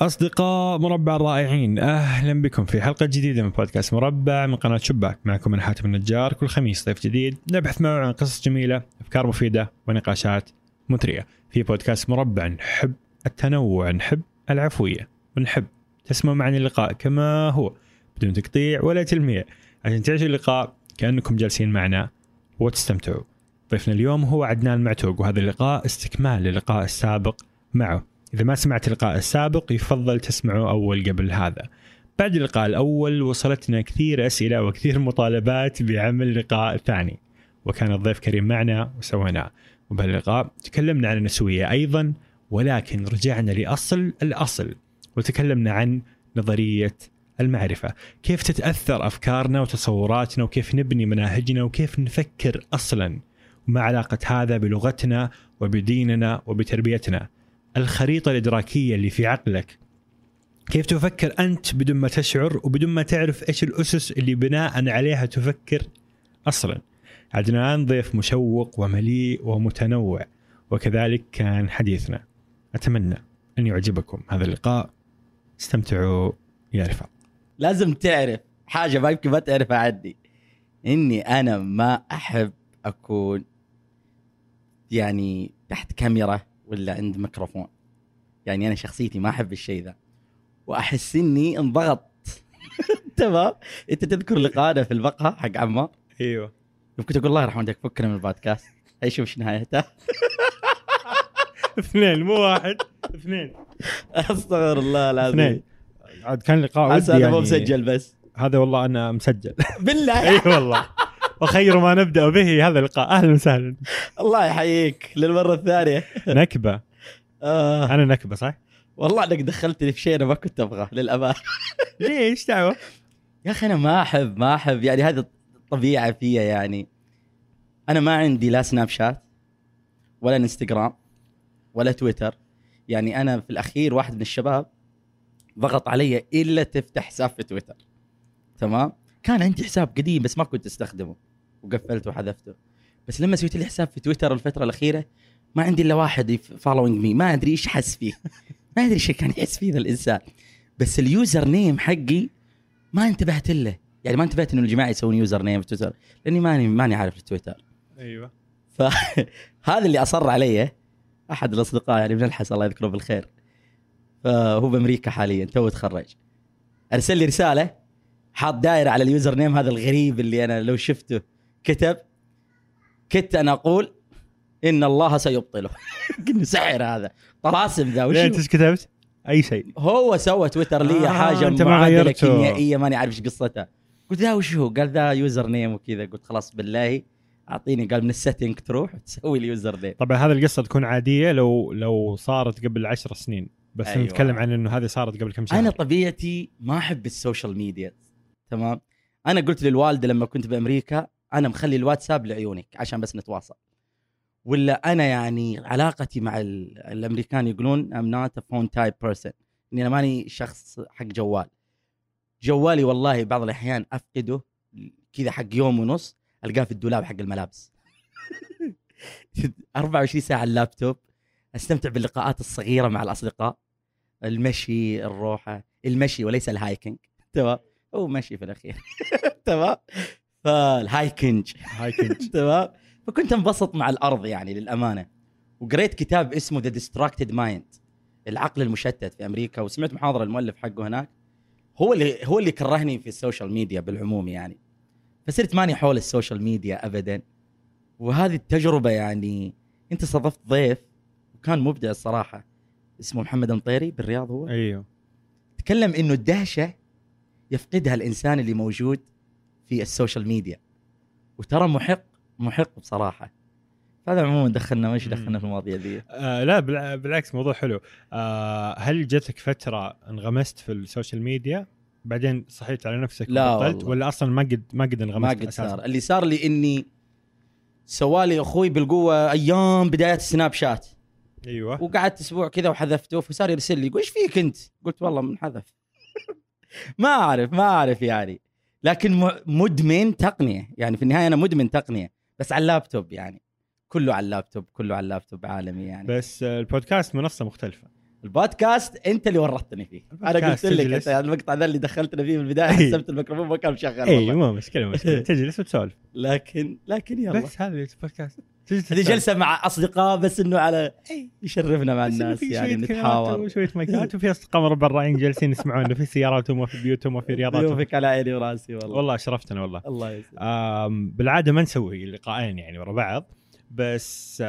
أصدقاء مربع الرائعين أهلا بكم في حلقة جديدة من بودكاست مربع من قناة شباك. معكم أنا حاتم النجار كل خميس ضيف جديد نبحث معه عن قصص جميلة أفكار مفيدة ونقاشات مثرية. في بودكاست مربع نحب التنوع نحب العفوية ونحب تسمعوا معنا اللقاء كما هو بدون تقطيع ولا تلميع. عشان تعيشوا اللقاء كأنكم جالسين معنا وتستمتعوا. ضيفنا اليوم هو عدنان معتوق وهذا اللقاء استكمال للقاء السابق معه. إذا ما سمعت اللقاء السابق يفضل تسمعه أول قبل هذا. بعد اللقاء الأول وصلتنا كثير أسئلة وكثير مطالبات بعمل لقاء ثاني. وكان الضيف كريم معنا وسويناه وبهاللقاء تكلمنا عن النسوية أيضا ولكن رجعنا لأصل الأصل وتكلمنا عن نظرية المعرفة. كيف تتأثر أفكارنا وتصوراتنا وكيف نبني مناهجنا وكيف نفكر أصلا؟ وما علاقة هذا بلغتنا وبديننا وبتربيتنا؟ الخريطة الإدراكية اللي في عقلك. كيف تفكر أنت بدون ما تشعر وبدون ما تعرف إيش الأسس اللي بناء عليها تفكر أصلا؟ عدنان ضيف مشوق ومليء ومتنوع وكذلك كان حديثنا. أتمنى أن يعجبكم هذا اللقاء. استمتعوا يا رفاق. لازم تعرف حاجة ما يمكن ما تعرفها عني إني أنا ما أحب أكون يعني تحت كاميرا. ولا عند ميكروفون؟ يعني أنا شخصيتي ما أحب الشيء ذا. وأحس إني انضغط. تمام؟ أنت تذكر لقاءنا في البقعه حق عمار أيوه. يوم كنت أقول الله يرحمه عندك فكنا من البودكاست. هي شوف إيش نهايته. اثنين مو واحد اثنين. أستغفر الله العظيم. اثنين. عاد كان لقاء عسى ودي أنا مو يعني مسجل بس. هذا والله أنا مسجل. بالله. أي والله. وخير ما نبدأ به هذا اللقاء. أهلا وسهلا. الله يحييك للمرة الثانية. نكبة. آه. أنا نكبة صح؟ والله إنك دخلتني في شيء أنا ما كنت أبغاه للأمانة. ليش؟ دعوة؟ يا أخي أنا ما أحب ما أحب. يعني هذه الطبيعة فيا يعني. أنا ما عندي لا سناب شات ولا إنستغرام ولا تويتر. يعني أنا في الأخير واحد من الشباب ضغط علي إلا تفتح حساب في تويتر. تمام؟ كان عندي حساب قديم بس ما كنت أستخدمه. وقفلته وحذفته. بس لما سويت لي حساب في تويتر الفترة الأخيرة ما عندي إلا واحد following مي ما أدري إيش حس فيه. ما أدري إيش كان يحس فيه ذا الإنسان. بس ال user name حقي ما انتبهت له. يعني ما انتبهت إنه الجماعة يسوون user name في تويتر لأني ماني ماني عارف التويتر أيوه. فهذا اللي أصر علي أحد الأصدقاء يعني من الحس الله يذكره بالخير. فهو بأمريكا حاليا تو تخرج. أرسل لي رسالة حاط دائره على ال user name هذا الغريب اللي أنا لو شفته. كتب كدت أنا أقول إن الله سيبطله. قلنا سحر هذا. طلاسم ذا وش؟ إنت إيش كتبت؟ أي شيء. هو سوى تويتر لي آه، حاجة ما معادله غيرته. كيميائية ماني عارف إيش قصتها. قلت ذا وش هو؟ قال ذا user name وكذا. قلت خلاص بالله. أعطيني قال من ال setting تروح وتسوي ال user name طبعا هذه القصة تكون عادية لو لو صارت قبل عشر سنين. بس أيوة. نتكلم عن إنه هذه صارت قبل كم شهر أنا طبيعتي ما أحب ال social media. تمام؟ أنا قلت للوالدة لما كنت بأمريكا أنا مخلي الواتساب لعيونك عشان بس نتواصل. ولا أنا يعني علاقتي مع ال- الأمريكان يقولون I'm not a phone type person. إني أنا ماني شخص حق جوال. جوالي والله بعض الأحيان أفقده كذا حق يوم ونص ألقاه في الدولاب حق الملابس. 24 ساعة اللابتوب أستمتع باللقاءات الصغيرة مع الأصدقاء. المشي الروحة المشي وليس ال hiking تمام؟ هو مشي في الأخير. تمام؟ فال hiking hiking تمام؟ فكنت انبسط مع الأرض يعني للأمانة. وقريت كتاب اسمه The Distracted Mind العقل المشتت في أمريكا وسمعت محاضرة المؤلف حقه هناك. هو اللي هو اللي كرهني في ال social media بالعموم يعني. فصرت ماني حول ال social media ابدا. وهذه التجربة يعني أنت استضفت ضيف وكان مبدع الصراحة. اسمه محمد المطيري بالرياض هو؟ أيوه. تكلم إنه الدهشة يفقدها الإنسان اللي موجود. في ال social media. وترى محق محق بصراحة. هذا عموما دخلنا وش دخلنا في المواضيع ذي؟ آه لا بالع- بالعكس موضوع حلو. آه هل جاتك فترة انغمست في ال social media؟ بعدين صحيت على نفسك لا والله. ولا أصلا ما قد ما قد انغمست ما قد؟ صار. اللي صار لي إني سوالي أخوي بالقوة أيام بدايات السناب شات. أيوه. وقعدت أسبوع كذا وحذفته فصار يرسل لي يقول إيش فيك أنت؟ قلت والله منحذف. ما أعرف ما أعرف يعني. لكن م- مدمن تقنية. يعني في النهاية أنا مدمن تقنية. بس على اللابتوب يعني. كله على اللابتوب كله على اللابتوب عالمي يعني. بس البودكاست منصة مختلفة. البودكاست أنت اللي ورطتني فيه. أنا قلت لك. أنت المقطع ذا اللي دخلتنا فيه من البداية. إي. حسبت الميكروفون ما كان مشغل اي. مو مشكلة مشكلة. تجلس وتسولف. لكن لكن يلا. بس هذا البودكاست. هذه. جلسة مع أصدقاء بس إنه على يشرفنا مع الناس يعني شوية نتحاور. وشوية مايكات وفي أصدقاء مربع الرايين جالسين يسمعونا في سياراتهم وفي بيوتهم وفي رياضاتهم ضيوفك على عيني وراسي والله. والله شرفتنا والله. الله يسلمك. آم، بالعادة ما نسوي لقاءين يعني ورا بعض بس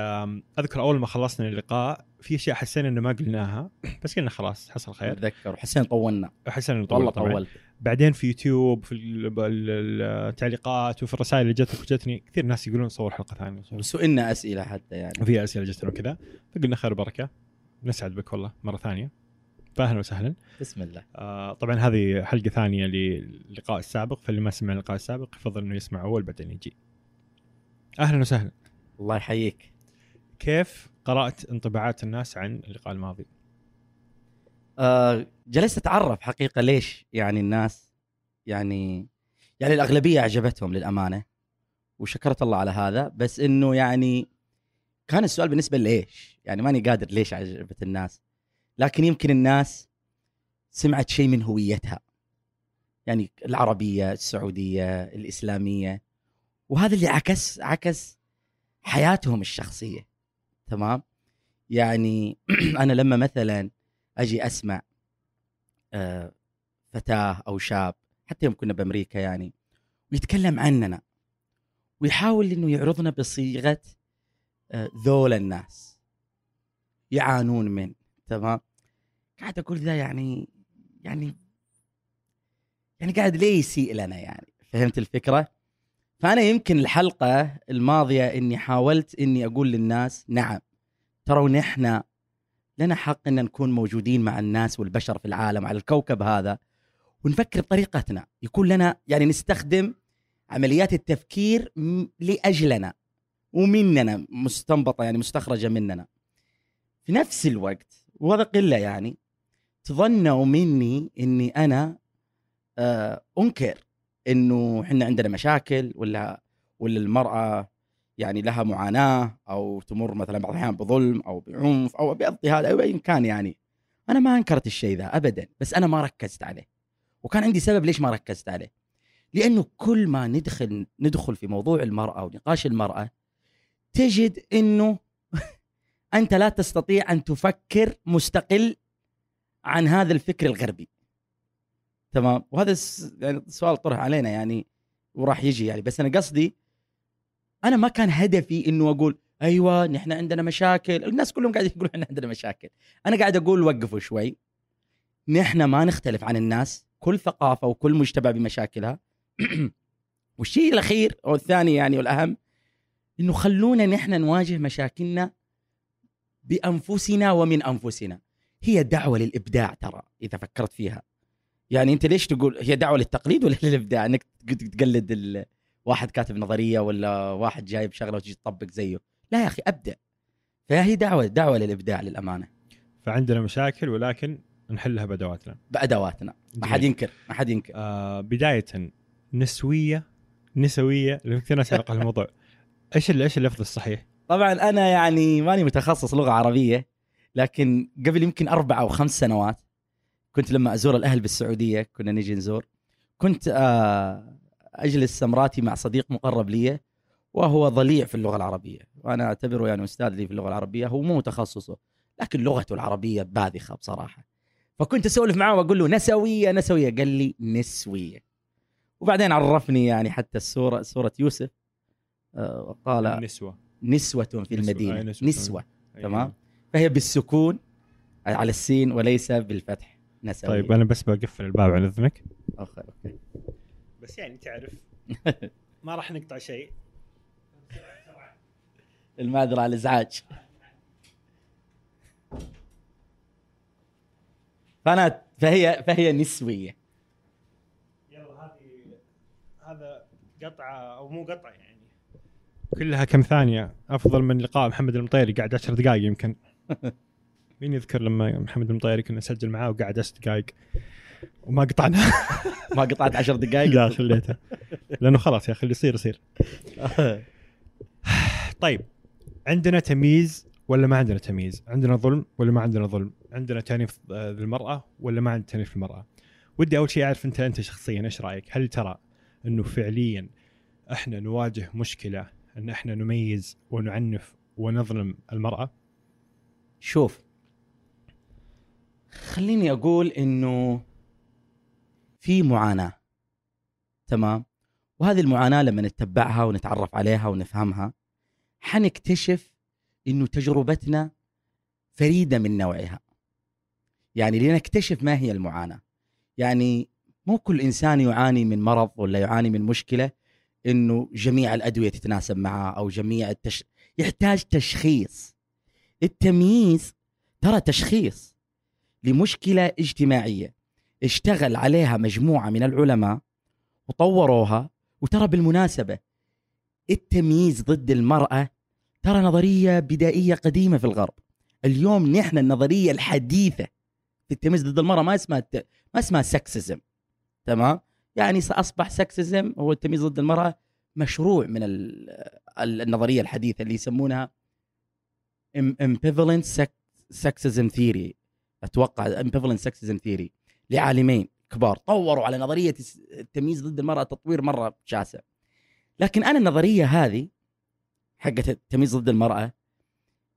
أذكر أول ما خلصنا اللقاء في أشياء حسينا إنه ما قلناها بس قلنا خلاص حصل خير. اتذكر وحسين طولنا. حسينا نطول والله طولت. بعدين في يوتيوب في ال- ال- التعليقات وفي الرسائل اللي جتك وجتني كثير ناس يقولون صور حلقة ثانية. وسئلنا أسئلة حتى يعني. وفي أسئلة جتنا وكذا. فقلنا خير وبركة. نسعد بك والله مرة ثانية. فاهلا وسهلا. بسم الله. آه طبعا هذه حلقة ثانية للقاء السابق. فاللي ما سمع اللقاء السابق يفضل إنه يسمع أول بعدين يجي. أهلا وسهلا. الله يحييك. كيف؟ قرأت انطباعات الناس عن اللقاء الماضي. آه جلست أتعرف حقيقة ليش يعني الناس يعني يعني الأغلبية أعجبتهم للأمانة وشكرت الله على هذا بس إنه يعني كان السؤال بالنسبة ليش يعني ماني قادر ليش عجبت الناس لكن يمكن الناس سمعت شيء من هويتها. يعني العربية السعودية الإسلامية وهذا اللي عكس عكس حياتهم الشخصية. تمام؟ يعني أنا لما مثلا أجي أسمع آه، فتاة أو شاب حتى يوم كنا بأمريكا يعني ويتكلم عننا ويحاول إنه يعرضنا بصيغة آه، ذول الناس يعانون من تمام؟ قاعد أقول ذا يعني يعني يعني قاعد ليه يسيء لنا يعني؟ فهمت الفكرة؟ فأنا يمكن الحلقة الماضية إني حاولت إني أقول للناس نعم تروا نحن لنا حق إن نكون موجودين مع الناس والبشر في العالم على الكوكب هذا ونفكر بطريقتنا. يكون لنا يعني نستخدم عمليات التفكير لأجلنا ومننا مستنبطة يعني مستخرجة مننا. في نفس الوقت وهذا قلة يعني تظنوا مني إني أنا آه أنكر. إنه إحنا عندنا مشاكل ولا ولا المرأة يعني لها معاناة أو تمر مثلا بعض الأحيان بظلم أو بعنف أو بأضطهاد أو ايا كان يعني. أنا ما أنكرت الشيء ذا ابدا بس أنا ما ركزت عليه. وكان عندي سبب ليش ما ركزت عليه. لأنه كل ما ندخل ندخل في موضوع المرأة ونقاش المرأة تجد إنه أنت لا تستطيع أن تفكر مستقل عن هذا الفكر الغربي. تمام؟ وهذا يعني سؤال طرح علينا يعني وراح يجي يعني. بس أنا قصدي أنا ما كان هدفي إنه أقول أيوه نحن عندنا مشاكل. الناس كلهم قاعدين يقولون إحنا عندنا مشاكل. أنا قاعد أقول وقفوا شوي. نحن ما نختلف عن الناس. كل ثقافة وكل مجتمع بمشاكلها. والشيء الأخير أو الثاني يعني والأهم إنه خلونا نحن نواجه مشاكلنا بأنفسنا ومن أنفسنا. هي دعوة للإبداع ترى إذا فكرت فيها. يعني انت ليش تقول هي دعوة للتقليد ولا للإبداع؟ انك تقلد ال... واحد كاتب نظرية ولا واحد جايب شغلة وتجي تطبق زيه. لا يا أخي ابدا فهي دعوة دعوة للإبداع للأمانة. فعندنا مشاكل ولكن نحلها بأدواتنا. بأدواتنا. ما حد ينكر ما حد ينكر. آه بداية نسوية نسوية لأن كثير ناس على الموضوع. إيش إيش اللفظ الصحيح؟ طبعا أنا يعني ماني متخصص لغة عربية لكن قبل يمكن أربع أو خمس سنوات كنت لما أزور الأهل بالسعودية كنا نجي نزور. كنت آه، أجلس سمراتي مع صديق مقرب لي وهو ضليع في اللغة العربية. وأنا أعتبره يعني أستاذ لي في اللغة العربية هو مو تخصصه لكن لغته العربية باذخة بصراحة. فكنت أسولف معه وأقول له نسوية نسوية. قال لي نسوية. وبعدين عرفني يعني حتى السورة سورة يوسف آه، قال النسوه نسوة في نسوة، المدينة. نسوة. نسوة. تمام؟ فهي بالسكون على السين وليس بالفتح. نسوية طيب أنا بس بقفل الباب عن اذنك okay okay. بس يعني تعرف ما راح نقطع شيء. المعذرة على الإزعاج. فأنا فهي فهي نسوية. يلا هذه هذا قطعة أو مو قطعة يعني. كلها كم ثانية؟ أفضل من لقاء محمد المطيري قاعد 10 دقائق يمكن. مين يذكر لما محمد المطيري كنا نسجل معاه وقعد 10 دقائق وما قطعنا؟ ما قطعت عشر دقائق؟ لا خليته. لأنه خلاص يا أخي اللي يصير يصير. طيب عندنا تمييز ولا ما عندنا تمييز؟ عندنا ظلم ولا ما عندنا ظلم؟ عندنا تعنيف آه، للمرأة ولا ما عندنا تعنيف للمرأة؟ ودي أول شيء أعرف أنت أنت شخصيا إيش رأيك؟ هل ترى أنه فعليا إحنا نواجه مشكلة أن إحنا نميز ونعنف ونظلم المرأة؟ شوف خليني أقول إنه في معاناة. تمام؟ وهذه المعاناة لما نتبعها ونتعرف عليها ونفهمها حنكتشف إنه تجربتنا فريدة من نوعها. يعني لنكتشف ما هي المعاناة. يعني مو كل إنسان يعاني من مرض ولا يعاني من مشكلة إنه جميع الأدوية تتناسب معه أو جميع التش... يحتاج تشخيص. التمييز ترى تشخيص. لمشكلة اجتماعية. اشتغل عليها مجموعة من العلماء وطوروها وترى بالمناسبة التمييز ضد المرأة ترى نظرية بدائية قديمة في الغرب. اليوم نحن النظرية الحديثة في التمييز ضد المرأة ما اسمها الت... ما اسمها sexism تمام؟ يعني اصبح sexism هو التمييز ضد المرأة مشروع من ال... ال- النظرية الحديثة اللي يسمونها ambivalent sexism theory أتوقع ambivalent sexism theory لعالمين كبار. طوروا على نظرية التمييز ضد المرأة تطوير مرة شاسع. لكن أنا النظرية هذه حقت التمييز ضد المرأة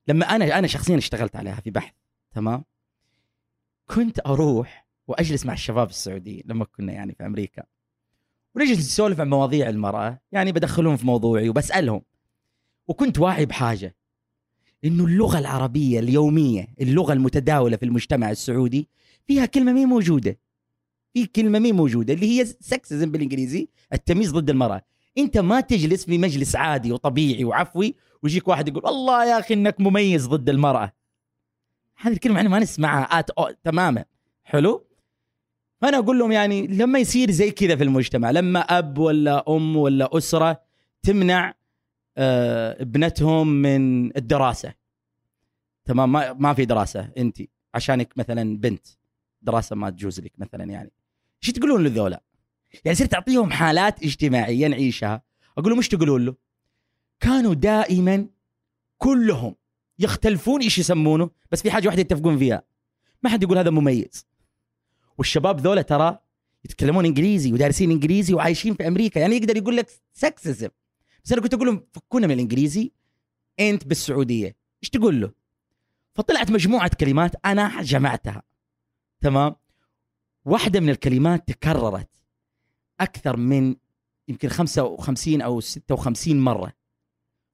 لما أنا أنا شخصيا اشتغلت عليها في بحث تمام؟ كنت أروح وأجلس مع الشباب السعوديين لما كنا يعني في أمريكا. ونجلس نسولف عن مواضيع المرأة يعني بدخلهم في موضوعي وبسألهم. وكنت واعي بحاجة. إنه اللغة العربية اليومية اللغة المتداولة في المجتمع السعودي فيها كلمة مين موجودة. في كلمة مين موجودة اللي هي سكسزم بالإنجليزي التمييز ضد المرأة. أنت ما تجلس في مجلس عادي وطبيعي وعفوي ويجيك واحد يقول الله يا أخي إنك مميز ضد المرأة. هذه الكلمة إحنا ما نسمعها آت أو تماما. حلو؟ فأنا أقول لهم يعني لما يصير زي كذا في المجتمع لما أب ولا أم ولا أسرة تمنع ابنتهم من الدراسة. تمام؟ ما, ما في دراسة انت عشانك مثلا بنت. دراسة ما تجوز لك مثلا يعني. إيش تقولون لذولا؟ يعني صرت أعطيهم حالات اجتماعية نعيشها. أقول لهم إيش تقولون له؟ كانوا دائما كلهم يختلفون إيش يسمونه بس في حاجة واحدة يتفقون فيها. ما حد يقول هذا مميز. والشباب ذولا ترى يتكلمون إنجليزي ودارسين إنجليزي وعايشين في أمريكا. يعني يقدر يقول لك سكسزم بس أنا كنت أقول لهم فكونا من الإنجليزي أنت بالسعودية. إيش تقول له؟ فطلعت مجموعة كلمات أنا جمعتها. تمام؟ واحدة من الكلمات تكررت أكثر من يمكن 55 أو 56 مرة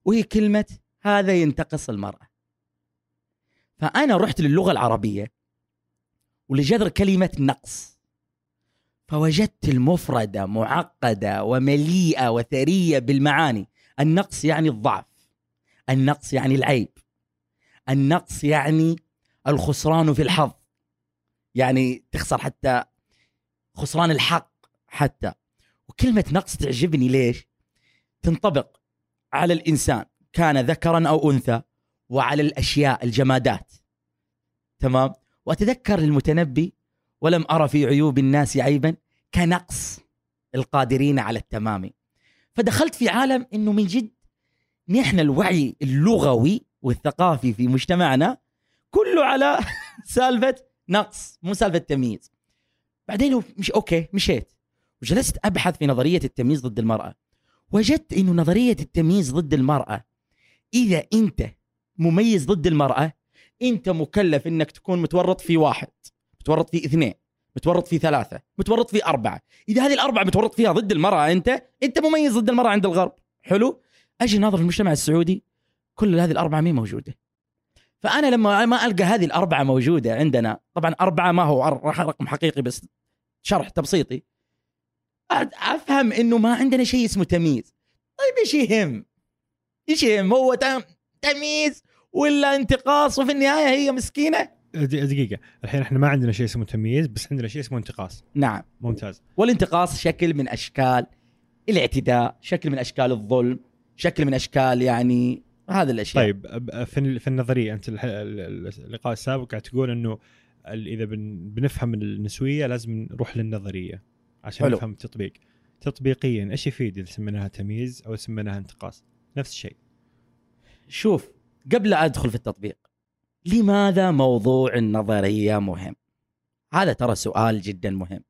وهي كلمة هذا ينتقص المرأة. فأنا رحت للغة العربية ولجذر كلمه نقص. فوجدت المفردة معقدة ومليئة وثرية بالمعاني. النقص يعني الضعف. النقص يعني العيب. النقص يعني الخسران في الحظ. يعني تخسر حتى خسران الحق حتى. وكلمة نقص تعجبني ليش؟ تنطبق على الإنسان كان ذكرا أو أنثى وعلى الأشياء الجمادات. تمام؟ وأتذكر المتنبي ولم أرى في عيوب الناس عيبا كنقص القادرين على التمام. فدخلت في عالم إنه من جد نحن الوعي اللغوي والثقافي في مجتمعنا كله على سالفة نقص مو سالفة تمييز. بعدين مش أوكي مشيت. وجلست أبحث في نظرية التمييز ضد المرأة. وجدت إنه نظرية التمييز ضد المرأة إذا أنت مميز ضد المرأة أنت مكلف إنك تكون متورط في واحد. متورط في اثنين متورط في ثلاثة متورط في أربعة. إذا هذه الأربعة متورط فيها ضد المرأة أنت أنت مميز ضد المرأة عند الغرب. حلو؟ أجي ناظر في المجتمع السعودي كل هذه الأربعة مين موجودة؟ فأنا لما ما ألقى هذه الأربعة موجودة عندنا طبعا أربعة ما هو رقم حقيقي بس شرح تبسيطي أفهم إنه ما عندنا شيء اسمه تمييز. طيب إيش يهم؟ إيش يهم؟ هو تم- تمييز ولا انتقاص وفي النهاية هي مسكينة؟ د- دقيقة. الحين إحنا ما عندنا شيء اسمه تمييز بس عندنا شيء اسمه انتقاص. نعم. ممتاز. والانتقاص شكل من أشكال الاعتداء، شكل من أشكال الظلم، شكل من أشكال يعني هذه الأشياء. طيب في في النظرية أنت اللقاء السابق قاعد تقول إنه إذا بن- بنفهم النسوية لازم نروح للنظرية عشان حلو. نفهم التطبيق. تطبيقيا إيش يفيد إذا سميناها تمييز أو سميناها انتقاص؟ نفس الشيء. شوف قبل أدخل في التطبيق لماذا موضوع النظريه مهم؟ هذا ترى سؤال جدا مهم.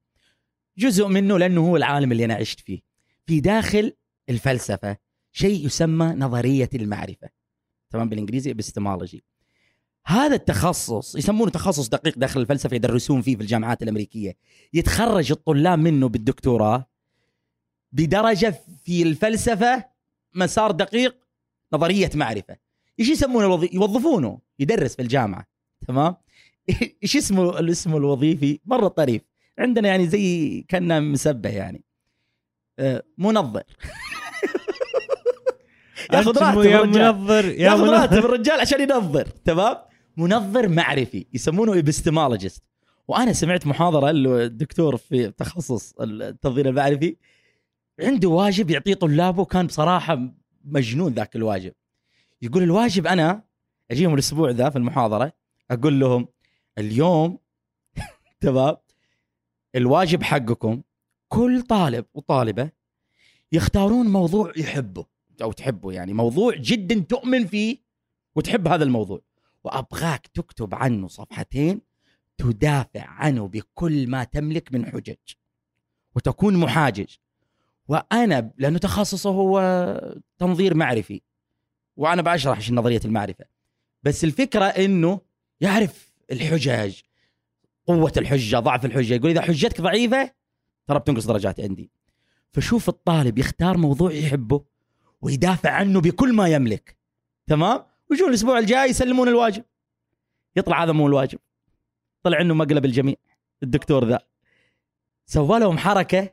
جزء منه لأنه هو العالم اللي أنا عشت فيه. في داخل الفلسفة شيء يسمى نظرية المعرفة. تمام بالإنجليزي epistemology. هذا التخصص يسمونه تخصص دقيق داخل الفلسفة يدرسون فيه في الجامعات الأمريكية. يتخرج الطلاب منه بالدكتوراه بدرجة في الفلسفة مسار دقيق نظرية معرفة. إيش يسمونه. يوظفونه يدرس في الجامعة تمام؟ إيش اسمه الاسم الوظيفي؟ مرة طريف. عندنا يعني زي كنا مسبه يعني. آه، منظر ياخذ راتب يا منظر يا ياخذ راتب الرجال عشان ينظر تمام منظر معرفي يسمونه ابستمولوجيست وأنا سمعت محاضرة له الدكتور في تخصص التنظير المعرفي عنده واجب يعطيه طلابه كان بصراحة مجنون ذاك الواجب يقول الواجب أنا أجيهم الأسبوع ذا في المحاضرة أقول لهم اليوم تمام؟ الواجب حقكم كل طالب وطالبة يختارون موضوع يحبه أو تحبه يعني موضوع جدا تؤمن فيه وتحب هذا الموضوع. وأبغاك تكتب عنه صفحتين تدافع عنه بكل ما تملك من حجج وتكون محاجج وأنا لأنه تخصصه هو تنظير معرفي وأنا بشرح إيش نظرية المعرفة. بس الفكرة إنه يعرف الحجج قوة الحجة ضعف الحجة. يقول إذا حجتك ضعيفة ترى بتنقص درجات عندي. فشوف الطالب يختار موضوع يحبه ويدافع عنه بكل ما يملك. تمام؟ ويجون الأسبوع الجاي يسلمون الواجب. يطلع هذا مو الواجب. طلع إنه مقلب الجميع الدكتور ذا. سوى لهم حركة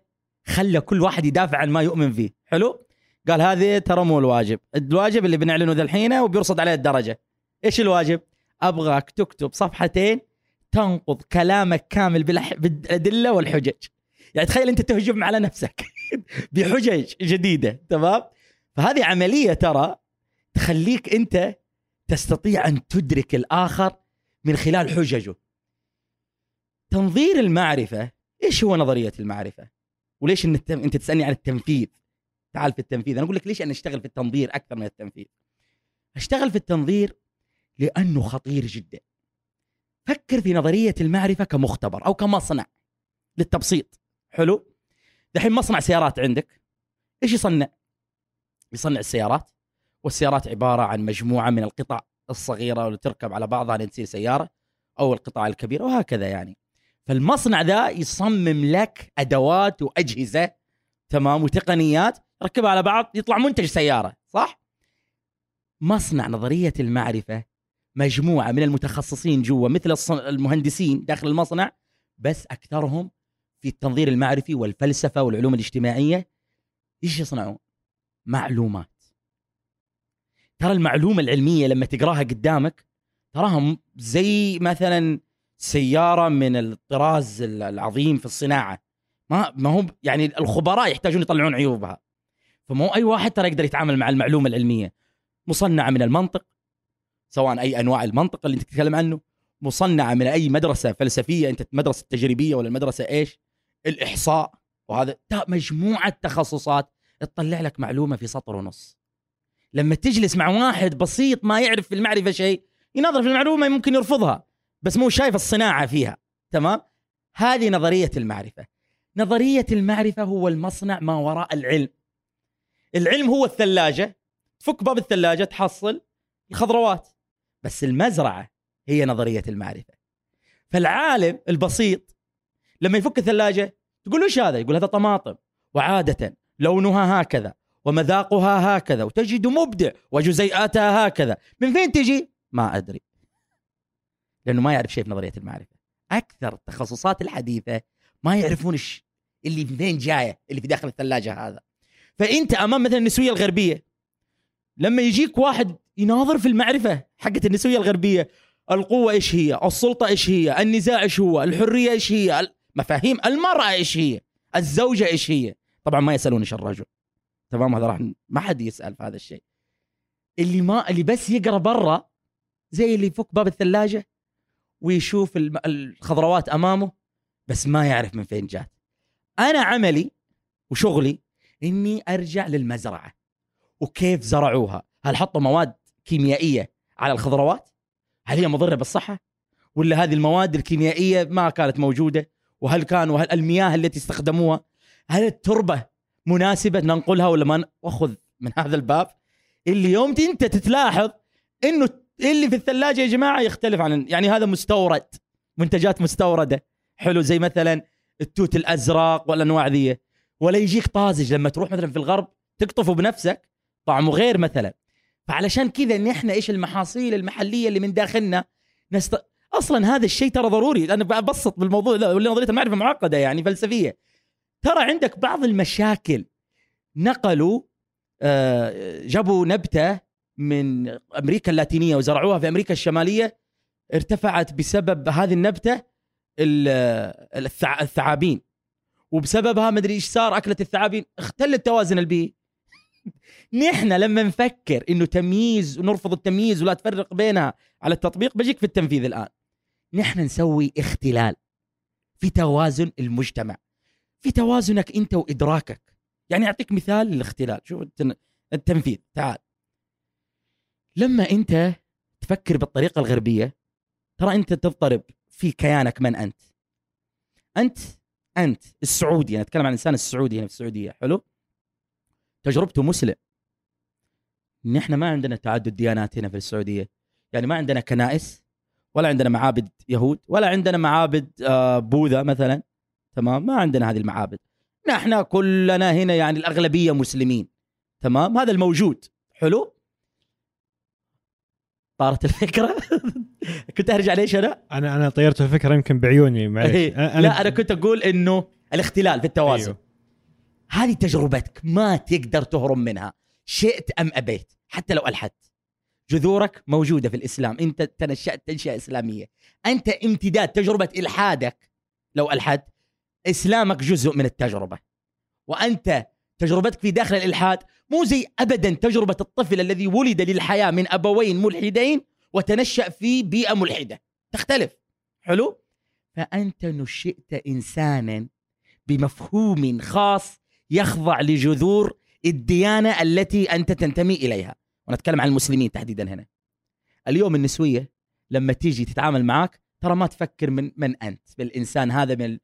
خلى كل واحد يدافع عن ما يؤمن فيه. حلو؟ قال هذه ترى مو الواجب. الواجب اللي بنعلنه ذا الحين وبيرصد عليه الدرجة. إيش الواجب؟ أبغاك تكتب صفحتين تنقض كلامك كامل بالأدلة والحجج. يعني تخيل أنت تهجم على نفسك بحجج جديدة تمام؟ فهذه عملية ترى تخليك أنت تستطيع أن تدرك الآخر من خلال حججه. تنظير المعرفة إيش هو نظرية المعرفة؟ وليش إن. أنت تسألني عن التنفيذ؟ تعال في التنفيذ. أنا أقول لك ليش أنا أشتغل في التنظير أكثر من التنفيذ؟ أشتغل في التنظير لأنه خطير جدا. فكر في نظرية المعرفة كمختبر أو كمصنع للتبسيط. حلو؟ دحين مصنع سيارات عندك. إيش يصنع؟ يصنع السيارات والسيارات عبارة عن مجموعة من القطع الصغيرة اللي تركب على بعضها لتصير سيارة أو القطع الكبيرة وهكذا يعني. فالمصنع ذا يصمم لك أدوات وأجهزة تمام وتقنيات ركبها على بعض يطلع منتج سيارة صح؟ مصنع نظرية المعرفة مجموعة من المتخصصين جوا مثل المهندسين داخل المصنع بس أكثرهم في التنظير المعرفي والفلسفة والعلوم الاجتماعية. إيش يصنعون؟ معلومات. ترى المعلومة العلمية لما تقراها قدامك تراها م- زي مثلا سيارة من الطراز ال- العظيم في الصناعة. ما ما هو يعني الخبراء يحتاجون يطلعون عيوبها. فمو أي واحد ترى يقدر يتعامل مع المعلومة العلمية. مصنعه من المنطق سواء أي أنواع المنطق اللي أنت تتكلم عنه مصنعة من أي مدرسة فلسفية أنت مدرسة تجريبية ولا المدرسة إيش؟ الإحصاء وهذا مجموعة تخصصات تطلع لك معلومة في سطر ونص. لما تجلس مع واحد بسيط ما يعرف في المعرفة شيء ينظر في المعلومة ممكن يرفضها بس مو شايف الصناعة فيها تمام؟ هذه نظرية المعرفة. نظرية المعرفة هو المصنع ما وراء العلم. العلم هو الثلاجة تفك باب الثلاجة تحصل الخضروات. بس المزرعة هي نظرية المعرفة. فالعالم البسيط لما يفك الثلاجة تقول إيش هذا؟ يقول هذا طماطم. وعادة لونها هكذا ومذاقها هكذا وتجد مبدع وجزيئاتها هكذا. من فين تجي؟ ما أدري. لأنه ما يعرف شيء في نظرية المعرفة. أكثر التخصصات الحديثة ما يعرفون إيش اللي من فين جاية اللي في داخل الثلاجة هذا. فأنت أمام مثلا النسوية الغربية لما يجيك واحد يناظر في المعرفة حقت النسوية الغربية. القوة إيش هي؟ السلطة إيش هي؟ النزاع إيش هو؟ الحرية إيش هي؟ مفاهيم المرأة إيش هي؟ الزوجة إيش هي؟ طبعا ما يسالون إيش الرجل. تمام؟ هذا راح ما حد يسأل في هذا الشيء. اللي ما اللي بس يقرأ برا زي اللي يفك باب الثلاجة ويشوف الخضروات أمامه بس ما يعرف من فين جات. أنا عملي وشغلي إني أرجع للمزرعة. وكيف زرعوها؟ هل حطوا مواد كيميائيه على الخضروات؟ هل هي مضرة بالصحة؟ ولا هذه المواد الكيميائية ما كانت موجودة؟ وهل كان وهل المياه التي استخدموها هل التربة مناسبة ننقلها ولا ما ن- وأخذ من هذا الباب؟ اللي يوم أنت تتلاحظ إنه اللي في الثلاجة يا جماعة يختلف عن يعني هذا مستورد منتجات مستوردة. حلو زي مثلا التوت الأزرق والأنواع ذي. ولا يجيك طازج لما تروح مثلا في الغرب تقطفه بنفسك طعمه غير مثلا. فعلشان كذا نحن إيش المحاصيل المحلية اللي من داخلنا نست... أصلا هذا الشيء ترى ضروري. أنا ببسط بالموضوع ده نظريه المعرفه معقدة يعني فلسفية. ترى عندك بعض المشاكل نقلوا آه، جابوا نبتة من أمريكا اللاتينية وزرعوها في أمريكا الشمالية ارتفعت بسبب هذه النبتة ال- الثع- الثعابين. وبسببها مدري إيش صار اكلت الثعابين اختل التوازن البيئي نحن لما نفكر إنه تمييز ونرفض التمييز ولا تفرق بينها على التطبيق بجيك في التنفيذ الآن. نحن نسوي اختلال في توازن المجتمع. في توازنك أنت وإدراكك. يعني أعطيك مثال للاختلال. شوف التن- التنفيذ. تعال. لما أنت تفكر بالطريقة الغربية ترى أنت تضطرب في كيانك من أنت. أنت أنت السعودي. أنا أتكلم عن الإنسان السعودي هنا في السعودية. حلو؟ تجربته مسلم. نحن ما عندنا تعدد ديانات هنا في السعودية. يعني ما عندنا كنائس ولا عندنا معابد يهود ولا عندنا معابد آه، بوذا مثلا. تمام؟ ما عندنا هذه المعابد. نحن كلنا هنا يعني الأغلبية مسلمين. تمام؟ هذا الموجود. حلو؟ طارت الفكرة؟ كنت أرجع ليش أنا؟ أنا أنا طيرت الفكرة يمكن بعيوني معلش إيه. لا أنا كنت أقول إنه الاختلال في التوازن. أيوه. هذه تجربتك ما تقدر تهرب منها. شئت أم أبيت؟ حتى لو ألحدت. جذورك موجودة في الإسلام. انت تنشأت تنشئة إسلامية. أنت امتداد تجربة إلحادك. لو الحد إسلامك جزء من التجربة. وأنت تجربتك في داخل الإلحاد مو زي ابدا تجربة الطفل الذي ولد للحياة من أبوين ملحدين وتنشأ في بيئة ملحدة. تختلف. حلو؟ فأنت نشئت انسانا بمفهوم خاص يخضع لجذور الديانة التي أنت تنتمي إليها. ونتكلم عن المسلمين تحديدا هنا. اليوم النسوية لما تيجي تتعامل معك ترى ما تفكر من من أنت بالانسان هذا من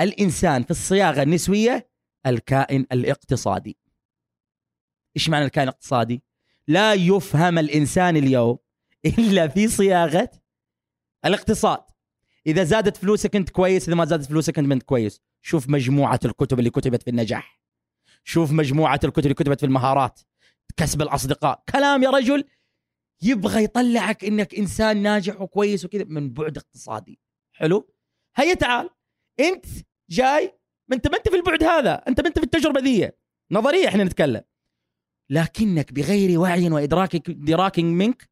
الإنسان في الصياغة النسوية الكائن الاقتصادي. إيش معنى الكائن الاقتصادي؟ لا يفهم الإنسان اليوم إلا في صياغة الاقتصاد. إذا زادت فلوسك أنت كويس إذا ما زادت فلوسك أنت كويس. شوف مجموعة الكتب اللي كتبت في النجاح. شوف مجموعة الكتب اللي كتبت في المهارات. كسب الأصدقاء. كلام يا رجل. يبغى يطلعك إنك إنسان ناجح وكويس وكذا من بعد اقتصادي. حلو؟ هيا تعال. أنت جاي ما انت ما أنت في البعد هذا. انت ما أنت في التجربة ذي. نظرية إحنا نتكلم. لكنك بغير وعي وإدراك ادراك منك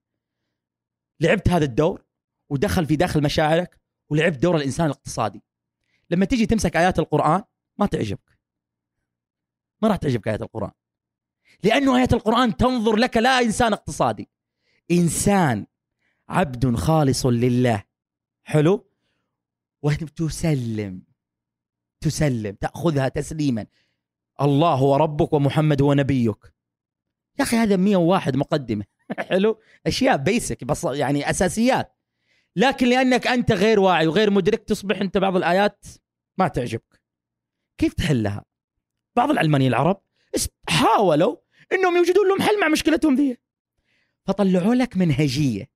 لعبت هذا الدور ودخل في داخل مشاعرك ولعبت دور الإنسان الاقتصادي. لما تيجي تمسك آيات القرآن ما تعجبك. ما راح تعجبك ايات القرآن. لأنه ايات القرآن تنظر لك لا إنسان اقتصادي. إنسان عبد خالص لله. حلو؟ وتسلم تسلم. تأخذها تسليما. الله هو ربك ومحمد هو نبيك يا أخي هذا 101 مقدمة. حلو؟ أشياء بيسك بس يعني أساسيات. لكن لأنك أنت غير واعي وغير مدرك تصبح أنت بعض الآيات ما تعجبك. كيف تحلها؟ بعض العلمانيين العرب حاولوا إنهم يوجدون لهم حل مع مشكلتهم ذي. فطلعوا لك منهجية.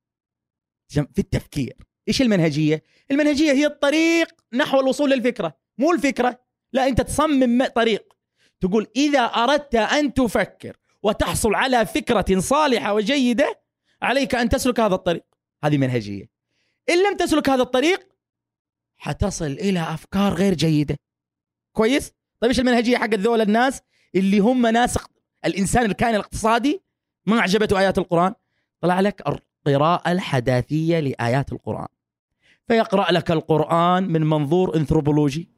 في التفكير. إيش المنهجية؟ المنهجية هي الطريق نحو الوصول للفكرة. مو الفكرة. لا أنت تصمم طريق. تقول إذا أردت أن تفكر وتحصل على فكرة صالحة وجيدة عليك أن تسلك هذا الطريق. هذه منهجية. إن لم تسلك هذا الطريق حتصل إلى أفكار غير جيدة. كويس؟ طيب إيش المنهجية حق ذول الناس اللي هم ناس الإنسان الكائن الاقتصادي ما أعجبته آيات القرآن؟ طلع لك القراءة الحداثية لآيات القرآن. فيقرأ لك القرآن من منظور انثروبولوجي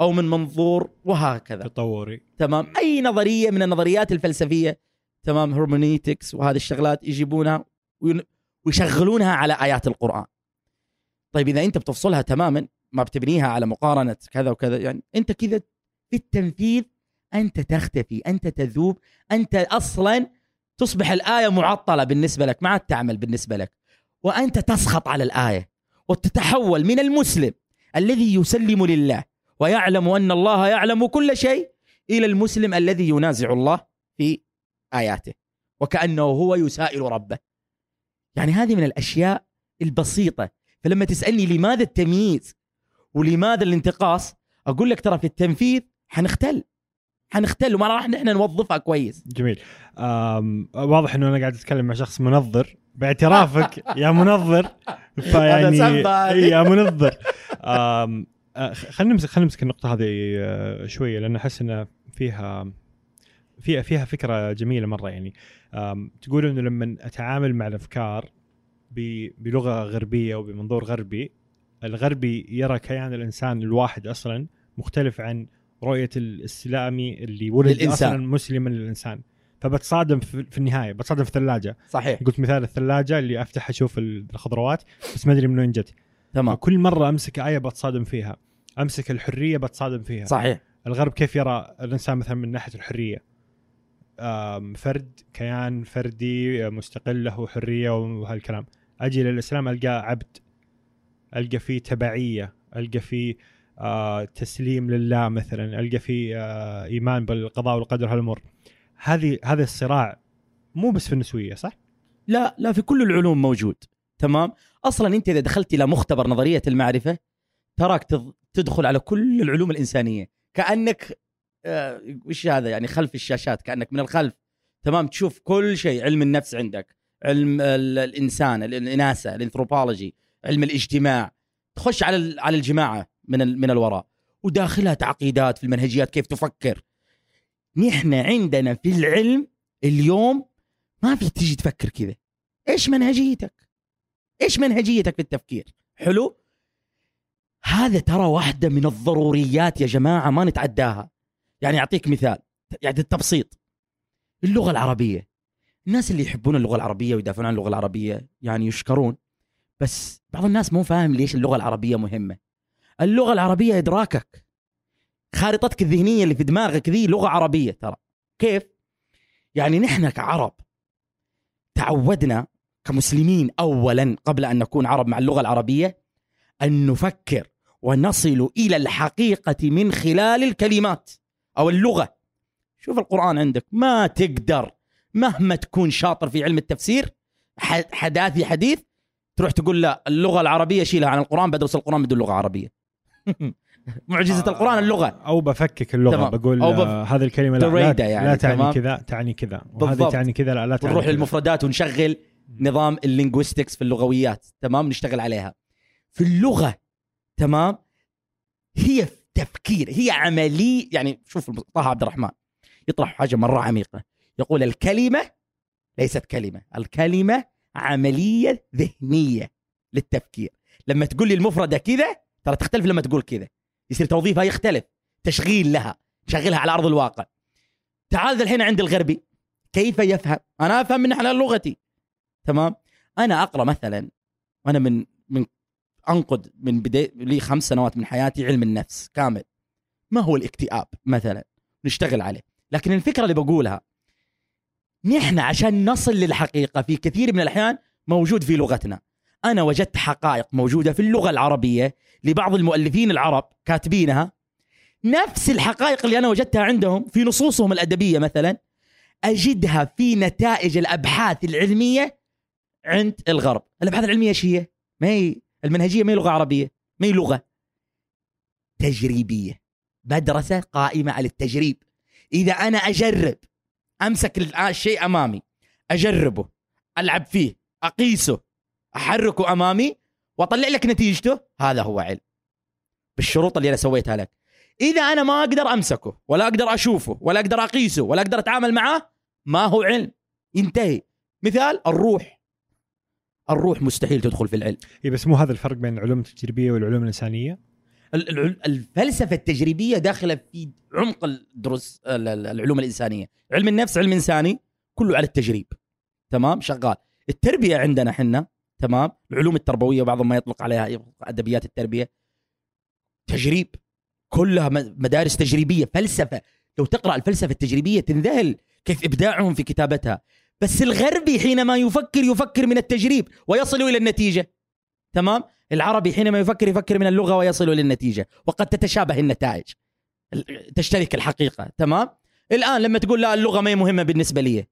أو من منظور وهكذا. تطوري. تمام؟ أي نظرية من النظريات الفلسفية. تمام؟ هرمونيتكس وهذه الشغلات يجيبونها ويشغلونها على آيات القرآن. طيب إذا أنت بتفصلها تماما ما بتبنيها على مقارنة كذا وكذا يعني أنت كذا في التنفيذ أنت تختفي أنت تذوب أنت أصلا تصبح الآية معطلة بالنسبة لك ما عاد تعمل بالنسبة لك. وأنت تسخط على الآية وتتحول من المسلم الذي يسلم لله ويعلم أن الله يعلم كل شيء إلى المسلم الذي ينازع الله في آياته وكأنه هو يسائل ربه. يعني هذه من الأشياء البسيطة. فلما تسألني لماذا التمييز ولماذا الانتقاص أقول لك ترى في التنفيذ حنختل. حنختل وما راح نحن نوظفها كويس. جميل. واضح إنه أنا قاعد أتكلم مع شخص منظر. باعترافك يا منظر. فيعني يا منظر. آه، خلينا نمسك خلينا نمسك النقطة هذه آه، شوية لأن أحس انها فيها فيها فيها فكرة جميلة مرة يعني. تقول إنه لما أتعامل مع الأفكار بلغة غربية وبمنظور غربي الغربي يرى كيان الإنسان الواحد أصلا مختلف عن رؤية الإسلامي اللي ولد للإنسان. أصلا مسلما للإنسان. فبتصادم في في النهاية بتصادم في الثلاجة. صحيح. قلت مثال الثلاجة اللي أفتح أشوف الخضروات بس ما أدري من وين جت تمام. كل مرة أمسك آية بتصادم فيها. أمسك الحرية بتصادم فيها. صحيح. الغرب كيف يرى الإنسان مثلا من ناحية الحرية؟ فرد كيان فردي مستقل له حرية وهالكلام. أجي للإسلام القاه عبد ألقى فيه تبعية ألقى فيه تسليم لله مثلا ألقى فيه آه إيمان بالقضاء والقدر هالامور هذه هذا الصراع مو بس في النسوية صح؟ لا لا في كل العلوم موجود. تمام؟ أصلا أنت إذا دخلت إلى مختبر نظرية المعرفة تراك تدخل على كل العلوم الإنسانية. كأنك آه، وش هذا يعني خلف الشاشات كأنك من الخلف. تمام؟ تشوف كل شيء علم النفس عندك علم ال- الإنسان ال- الاناثه الأنثروبولوجي علم الاجتماع. تخش على على الجماعة. من من الوراء. وداخلها تعقيدات في المنهجيات كيف تفكر. نحن عندنا في العلم اليوم ما في تيجي تفكر كذا. إيش منهجيتك؟ إيش منهجيتك في التفكير؟ حلو؟ هذا ترى واحدة من الضروريات يا جماعة ما نتعداها. يعني أعطيك مثال يعني التبسيط. اللغة العربية. الناس اللي يحبون اللغة العربية ويدافعون عن اللغة العربية يعني يشكرون بس بعض الناس مو فاهم ليش اللغة العربية مهمة. اللغة العربية إدراكك. خارطتك الذهنية اللي في دماغك ذي لغة عربية ترى. كيف؟ يعني نحن كعرب تعودنا كمسلمين اولا قبل أن نكون عرب مع اللغة العربية أن نفكر ونصل إلى الحقيقة من خلال الكلمات أو اللغة. شوف القرآن عندك. ما تقدر مهما تكون شاطر في علم التفسير حداثي حديث تروح تقول لا اللغة العربية شيلها عن القرآن بدرس القرآن بدون لغة عربية. معجزة القرآن اللغة. أو بفكك اللغة تمام. بقول أو بف- آه هذه الكلمة لا, يعني، لا تعني. كذا تعني كذا. وهذه بالضبط. تعني كذا لا, لا تعني ونروح. للمفردات ونشغل نظام اللينغويستكس في اللغويات تمام؟ نشتغل عليها. في اللغة تمام؟ هي تفكير هي عملية. يعني شوف طه عبد الرحمن يطرح حاجة مرة عميقة. يقول الكلمة ليست كلمة الكلمة عملية ذهنية للتفكير. لما تقول لي المفرده كذا ترى تختلف لما تقول كذا. يصير توظيفها يختلف. تشغيل لها. شغلها على أرض الواقع. تعال الحين عند الغربي. كيف يفهم؟ أنا أفهم من خلال لغتي. تمام؟ أنا أقرأ مثلا وأنا من من أنقد من بداية لي خمس سنوات من حياتي علم النفس كامل. ما هو الاكتئاب مثلا؟ نشتغل عليه. لكن الفكرة اللي بقولها نحن عشان نصل للحقيقة في كثير من الأحيان موجود في لغتنا. أنا وجدت حقائق موجودة في اللغة العربية لبعض المؤلفين العرب كاتبينها. نفس الحقائق اللي أنا وجدتها عندهم في نصوصهم الأدبية مثلا أجدها في نتائج الأبحاث العلمية عند الغرب. الأبحاث العلمية إيش هي؟ ما هي المنهجية ما هي لغة عربية ما هي لغة تجريبية. مدرسة قائمة على التجريب. إذا أنا أجرب أمسك ال- الشيء أمامي أجربه ألعب فيه أقيسه أحركه أمامي واطلع لك نتيجته؟ هذا هو علم. بالشروط اللي أنا سويتها لك. إذا أنا ما أقدر أمسكه ولا أقدر أشوفه ولا أقدر أقيسه ولا أقدر أتعامل معاه ما هو علم. ينتهي. مثال الروح. الروح مستحيل تدخل في العلم. إيه بس مو هذا الفرق بين العلوم التجريبية والعلوم الإنسانية؟ الفلسفة التجريبية داخلة في عمق الدروس ال- ال- العلوم الإنسانية. علم النفس علم إنساني كله على التجريب. تمام؟ شغال. التربية عندنا حنا تمام؟ العلوم التربوية وبعضهم ما يطلق عليها أدبيات التربية. تجريب كلها مدارس تجريبية فلسفة. لو تقرأ الفلسفة التجريبية تنذهل كيف إبداعهم في كتابتها. بس الغربي حينما يفكر يفكر من التجريب ويصل إلى النتيجة. تمام؟ العربي حينما يفكر يفكر من اللغة ويصل إلى النتيجة. وقد تتشابه النتائج. تشترك الحقيقة. تمام؟ الآن لما تقول لا اللغة ما هي مهمة بالنسبة لي.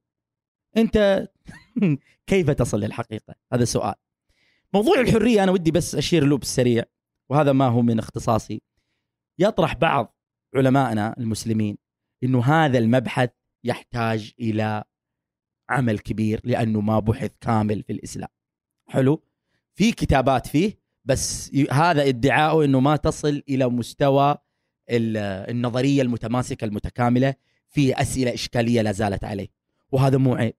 أنت كيف تصل للحقيقة؟ هذا سؤال موضوع الحرية أنا ودي بس أشير له بالسريع وهذا ما هو من اختصاصي. يطرح بعض علمائنا المسلمين إنه هذا المبحث يحتاج إلى عمل كبير لأنه ما بحث كامل في الإسلام. حلو؟ في كتابات فيه بس هذا ادعاؤه إنه ما تصل إلى مستوى النظرية المتماسكة المتكاملة في أسئلة إشكالية لا زالت عليه. وهذا مو عيب.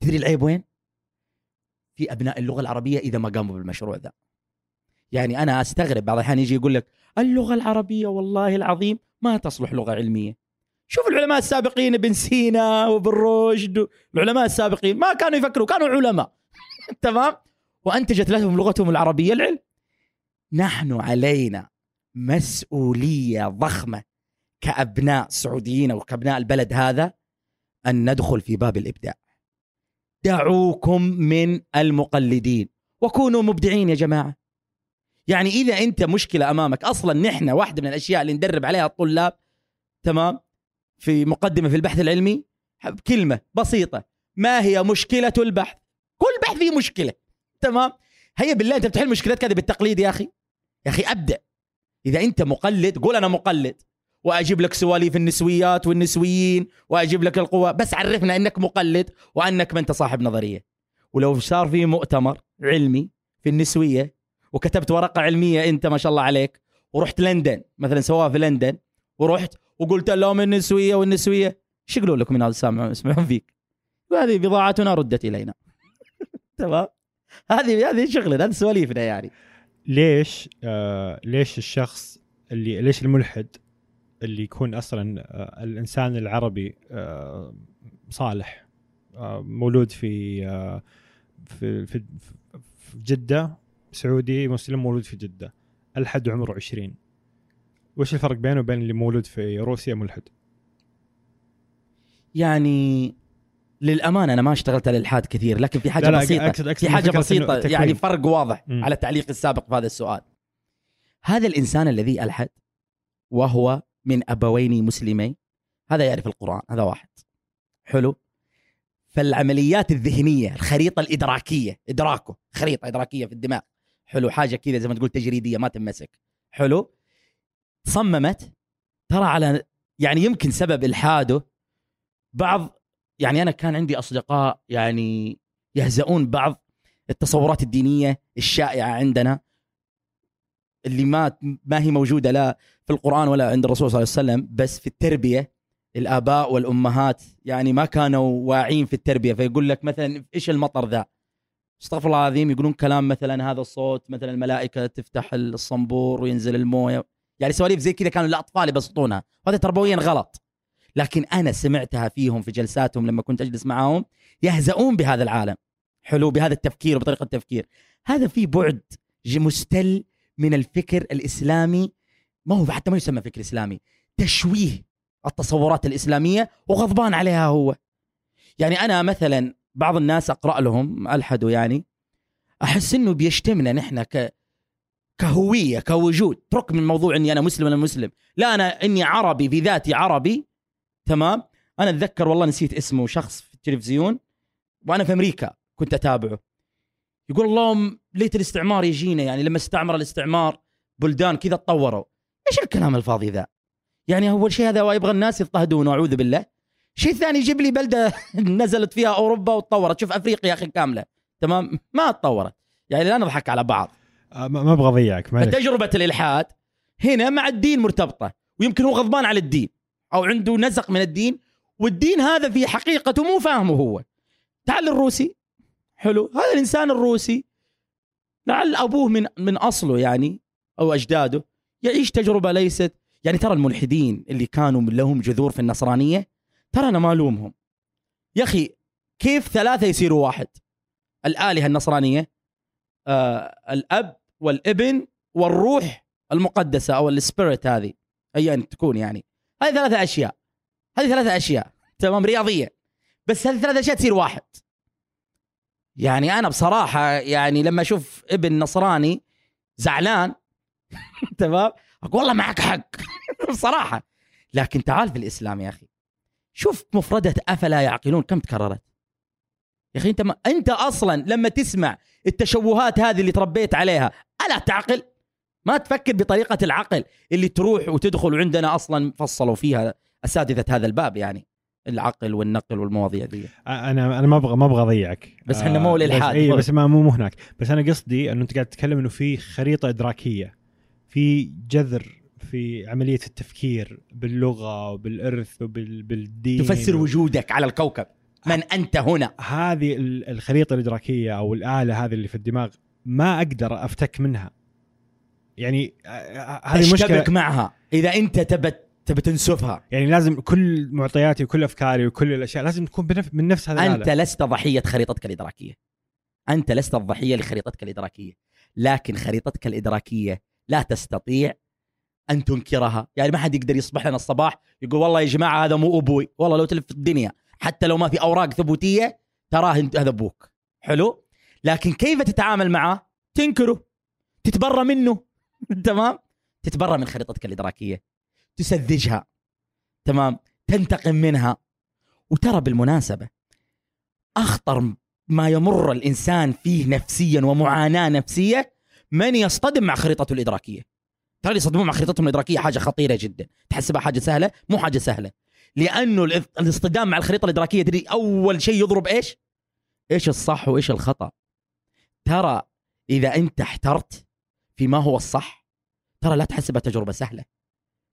تدري العيب وين؟ في أبناء اللغة العربية إذا ما قاموا بالمشروع ذا. يعني أنا أستغرب بعض الأحيان يجي يقول لك اللغة العربية والله العظيم ما تصلح لغة علمية. شوف العلماء السابقين ابن سينا وابن رشد. العلماء السابقين ما كانوا يفكروا كانوا علماء. تمام؟ وأنتجت لهم لغتهم العربية العلم. نحن علينا مسؤولية ضخمة كأبناء سعوديين أو كأبناء البلد هذا أن ندخل في باب الإبداع. دعوكم من المقلدين. وكونوا مبدعين يا جماعة. يعني إذا أنت مشكلة أمامك أصلا نحن واحدة من الأشياء اللي ندرب عليها الطلاب تمام؟ في مقدمة في البحث العلمي. كلمة بسيطة. ما هي مشكلة البحث؟ كل بحث فيه مشكلة تمام؟ هيا بالله أنت بتحل مشكلتك هذه بالتقليد يا أخي. يا أخي أبدأ. إذا أنت مقلد قول أنا مقلد. وأجيب لك سواليف النسويات والنسويين وأجيب لك القوى. بس عرفنا إنك مقلد وأنك ما أنت صاحب نظرية. ولو صار في مؤتمر علمي في النسوية وكتبت ورقة علمية أنت ما شاء الله عليك ورحت لندن مثلا سواها في لندن ورحت وقلت لهم النسوية والنسوية إيش يقولوا لكم من هذا السامع يسمعون فيك. هذه بضاعتنا ردت إلينا. تمام؟ هذه هذه شغلنا هذه سواليفنا يعني. ليش آه ليش الشخص اللي ليش الملحد اللي يكون أصلا آه الإنسان العربي آه صالح آه مولود في في في في جدة سعودي مسلم مولود في جدة. الحد عمره 20 وش الفرق بينه وبين اللي مولود في روسيا ملحد؟ يعني للأمانة أنا ما اشتغلت على الالحاد كثير لكن في حاجة لا لا بسيطة. أكسد أكسد في حاجة بسيطة. يعني فرق واضح م. على التعليق السابق في هذا السؤال. هذا الإنسان الذي ألحد وهو من أبوين مسلمين. هذا يعرف القرآن هذا واحد. حلو. فالعمليات الذهنية الخريطة الإدراكية إدراكه خريطة إدراكية في الدماغ. حلو حاجة كذا زي ما تقول تجريدية ما تمسك. حلو. صممت. ترى على يعني يمكن سبب إلحاده. بعض يعني أنا كان عندي أصدقاء يعني يهزؤون بعض التصورات الدينية الشائعة عندنا. اللي ما ما هي موجودة لا في القرآن ولا عند الرسول صلى الله عليه وسلم بس في التربية الآباء والأمهات يعني ما كانوا واعين في التربية. فيقول لك مثلا إيش المطر ذا؟ استغفر الله العظيم يقولون كلام مثلا هذا الصوت مثلا الملائكة تفتح الصنبور وينزل الموية. يعني سواليف زي كذا كانوا الاطفال يبسطونها. وهذا تربويا غلط. لكن أنا سمعتها فيهم في جلساتهم لما كنت أجلس معاهم يهزؤون بهذا العالم. حلو بهذا التفكير وبطريقه التفكير. هذا في بعد مستل من الفكر الإسلامي ما هو حتى ما يسمى فكر إسلامي. تشويه التصورات الإسلامية وغضبان عليها هو. يعني أنا مثلا بعض الناس أقرأ لهم ألحدوا يعني أحس إنه بيشتمنا نحن ك كهوية كوجود. ترك من موضوع إني أنا مسلم ولا مسلم. لا أنا إني عربي بذاتي عربي. تمام؟ أنا أتذكر والله نسيت اسمه شخص في التلفزيون وأنا في أمريكا كنت أتابعه. يقول اللهم ليت الاستعمار يجينا يعني لما استعمر الاستعمار بلدان كذا تطوروا إيش الكلام الفاضي ذا؟ يعني أول شيء هذا يبغى الناس يضطهدون أعوذ بالله. شيء ثاني يجيب لي بلدة نزلت فيها أوروبا وتطورت. شوف أفريقيا يا أخي كاملة. تمام؟ ما تطورت. يعني لا نضحك على بعض. آه، ما أبغى أضيعك تجربه الإلحاد هنا مع الدين مرتبطة ويمكن هو غضبان على الدين أو عنده نزق من الدين والدين هذا في حقيقته مو فاهمه هو. تعال الروسي. حلو. هذا الإنسان الروسي لعل أبوه من من أصله يعني أو أجداده. يعيش تجربة ليست؟ يعني ترى الملحدين اللي كانوا لهم جذور في النصرانية ترى أنا ما ألومهم. يا أخي كيف ثلاثة يصيروا واحد؟ الآلهة النصرانية آه الأب والابن والروح المقدسة أو السبيريت هذه ايا تكون يعني. هذه ثلاثة أشياء. هذه ثلاثة أشياء. تمام؟ رياضية. بس هذه الثلاث أشياء تصير واحد. يعني أنا بصراحة يعني لما أشوف ابن نصراني زعلان تمام؟ أقول والله معك حق. بصراحة. لكن تعال في الإسلام يا أخي. شوف مفردة أفلا يعقلون. كم تكررت؟ يا أخي أنت ما أنت أصلا لما تسمع التشوهات هذه اللي تربيت عليها ألا تعقل؟ ما تفكر بطريقة العقل اللي تروح وتدخل وعندنا أصلا فصلوا فيها أساتذة هذا الباب يعني. العقل والنقل والمواضيع دي. أنا أنا ما أبغى ما أبغى أضيعك. بس إحنا مو بس الالحاد اي بس ما مو هناك. بس أنا قصدي أنه أنت قاعد تتكلم أنه في خريطة إدراكية. في جذر في عملية التفكير باللغة وبالإرث وبالدين تفسر وجودك على الكوكب. من أنت هنا؟ هذه ال- الخريطة الإدراكية أو الآلة هذه اللي في الدماغ ما أقدر أفتك منها. يعني هذه تشتبك معها. إذا أنت تبت تبي تنسفها. يعني لازم كل معطياتي وكل أفكاري وكل الأشياء لازم تكون بنف... من نفس هذا أنت لست ضحية خريطتك الإدراكية. أنت لست الضحيه لخريطتك الإدراكية. لكن خريطتك الإدراكية لا تستطيع أن تنكرها. يعني ما حد يقدر يصبح لنا الصباح يقول والله يا جماعة هذا مو أبوي. والله لو تلف الدنيا حتى لو ما في أوراق ثبوتية تراه هذا أبوك. حلو؟ لكن كيف تتعامل معه؟ تنكره. تتبرى منه. تمام؟ تتبرى من خريطتك الإدراكية. تسذجها. تمام؟ تنتقم منها. وترى بالمناسبة أخطر ما يمر الإنسان فيه نفسيا ومعاناة نفسية من يصطدم مع خريطته الإدراكية. ترى يصطدمون مع خريطتهم الإدراكية حاجة خطيرة جدا. تحسبها حاجة سهلة؟ مو حاجة سهلة. لأنه الاصطدام مع الخريطة الإدراكية تدري أول شيء يضرب إيش؟ إيش الصح وإيش الخطأ. ترى إذا أنت احترت في ما هو الصح ترى لا تحسبها تجربه سهلة.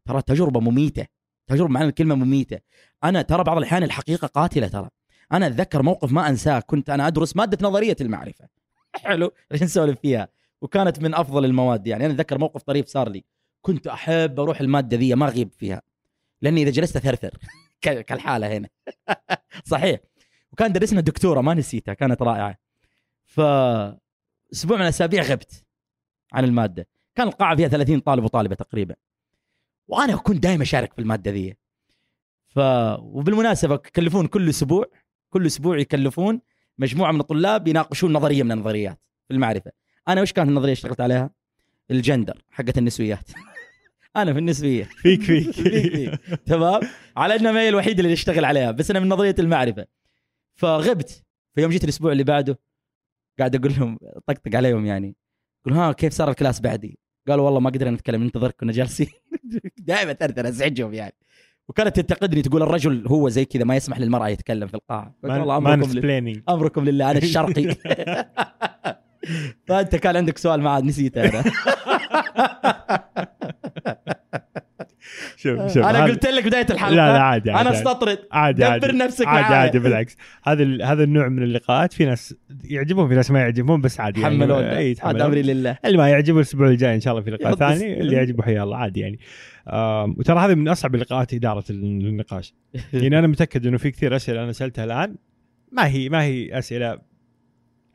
ترى تجربة مميتة. تجربة معنى الكلمة مميتة. أنا ترى بعض الأحيان الحقيقة قاتلة ترى. أنا أتذكر موقف ما أنساه. كنت أنا أدرس مادة نظرية المعرفة. حلو. إيش نسولف فيها؟ وكانت من أفضل المواد. يعني أنا أتذكر موقف طريف صار لي. كنت أحب أروح المادة ذي ما أغيب فيها. لأني إذا جلست أثرثر كالحالة هنا. صحيح. وكان درسنا الدكتوره ما نسيتها كانت رائعة. ف أسبوع من الأسابيع غبت عن المادة. كان القاعة فيها 30 طالب وطالبة تقريبا. وأنا كنت دائما أشارك في المادة ذي. ف وبالمناسبة يكلفون كل أسبوع كل أسبوع يكلفون مجموعة من الطلاب يناقشون نظرية من النظريات في المعرفة. أنا وش كانت النظرية اشتغلت عليها؟ الجندر حقت النسويات. أنا في النسوية. فيك فيك. فيك فيك. تمام؟ على انها ما هي الوحيدة اللي اشتغل عليها بس أنا من نظرية المعرفة. فغبت. فيوم جيت الأسبوع اللي بعده قاعد أقول لهم طقطق عليهم يعني. أقول ها كيف صار ال class بعدي؟ قالوا والله ما قدرنا نتكلم ننتظر كنا جالسين. دائما ترتر أزعجهم يعني. وكانت تنتقدني تقول الرجل هو زي كذا ما يسمح للمرأة يتكلم في القاعة. والله أمركم لله. أمركم لله أنا الشرقي. فانت كان عندك سؤال معاد نسيته أنا. شوف شوف أنا قلت لك بداية الحلقة. لا لا عادي أنا عادي استطرد. عادي عادي. دبر نفسك عادي. عادي بالعكس. هذا هذا النوع من اللقاءات في ناس يعجبهم في ناس ما يعجبهم بس عادي يعني. حملونا. اي هذا. أمري لله. اللي ما يعجبه الأسبوع الجاي إن شاء الله في لقاء ثاني. اللي يعجبه حيا الله عادي يعني. وترى هذه من أصعب اللقاءات إدارة النقاش. يعني أنا متأكد إنه في كثير أسئلة أنا سألتها الآن. ما هي ما هي أسئلة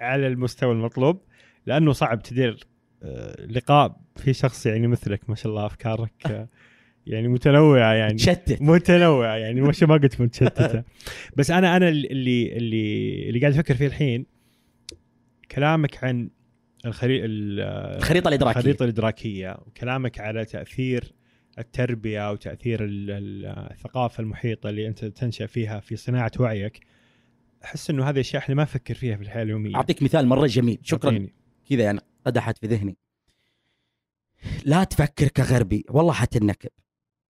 على المستوى المطلوب لأنه صعب تدير آه، لقاء في شخص يعني مثلك ما شاء الله أفكارك آه، يعني متنوعة يعني. تشتت متنوعة يعني مش ما قلت متشتتة. بس أنا أنا اللي اللي اللي قاعد أفكر فيه الحين كلامك عن الخريطه الخريطة الإدراكية. الخريطة الإدراكية وكلامك على تأثير التربية وتأثير ال- ال- الثقافة المحيطة اللي أنت تنشأ فيها في صناعة وعيك. أحس إنه هذه أشياء إحنا ما نفكر فيها في الحياة اليومية. أعطيك مثال مرة جميل. شكرا. كذا يعني قدحت في ذهني. لا تفكر كغربي. والله حتنكب.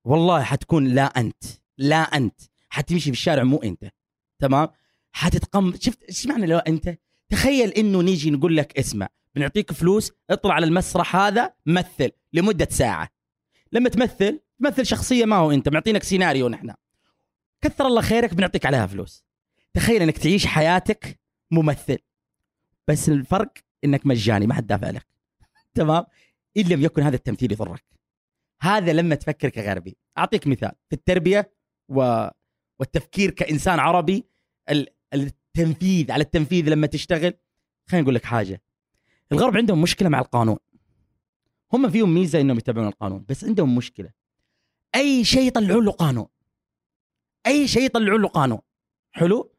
والله حتكون لا أنت. لا أنت. حتمشي في الشارع مو أنت. تمام؟ حتتقم. شفت؟ إيش معنى لو أنت؟ تخيل إنه نيجي نقول لك اسمع بنعطيك فلوس اطلع على المسرح هذا مثل لمدة ساعة. لما تمثل تمثل شخصية ما هو أنت. معطينك سيناريو نحن. كثر الله خيرك بنعطيك عليها فلوس. تخيل إنك تعيش حياتك ممثل بس الفرق إنك مجاني ما حد دافع لك. تمام؟ إن لم يكن هذا التمثيل يضرك. هذا لما تفكر كغربي. أعطيك مثال. في التربية و... والتفكير كإنسان عربي ال... التنفيذ على التنفيذ لما تشتغل خليني أقول لك حاجة. الغرب عندهم مشكلة مع القانون. هم فيهم ميزة إنهم يتبعون القانون بس عندهم مشكلة. أي شيء يطلعون له قانون. أي شيء يطلعون له قانون. حلو؟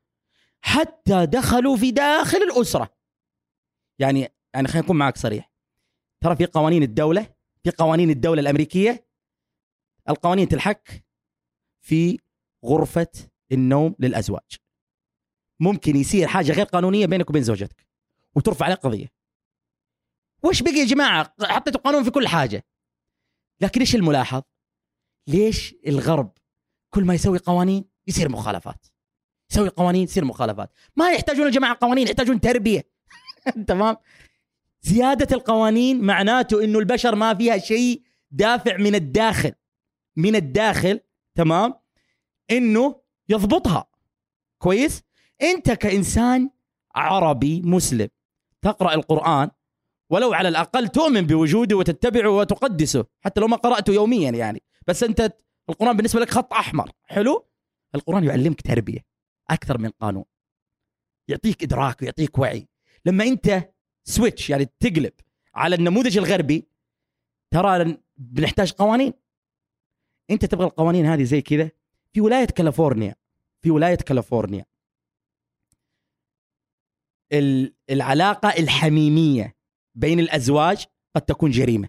حتى دخلوا في داخل الأسرة. يعني يعني خلينا نكون معك صريح. ترى في قوانين الدولة في قوانين الدولة الأمريكية القوانين تلحك في غرفة النوم للأزواج. ممكن يصير حاجة غير قانونية بينك وبين زوجتك وترفع عليك قضية. وش بقي يا جماعة؟ حطيتوا قانون في كل حاجة. لكن إيش الملاحظ؟ ليش الغرب كل ما يسوي قوانين يصير مخالفات؟ يسوي قوانين يصير مخالفات. ما يحتاجون الجماعه قوانين يحتاجون تربية. تمام؟ زيادة القوانين معناته إنه البشر ما فيها شيء دافع من الداخل. من الداخل تمام؟ إنه يضبطها. كويس؟ أنت كإنسان عربي مسلم تقرأ القرآن ولو على الأقل تؤمن بوجوده وتتبعه وتقدسه. حتى لو ما قرأته يوميا يعني. بس أنت القرآن بالنسبة لك خط أحمر. حلو؟ القرآن يعلمك تربية. أكثر من قانون. يعطيك إدراك ويعطيك وعي. لما أنت سويتش يعني تقلب على النموذج الغربي ترى بنحتاج قوانين. أنت تبغى القوانين هذه زي كذا؟ في ولاية كاليفورنيا. في ولاية كاليفورنيا. العلاقة الحميمية بين الأزواج قد تكون جريمة.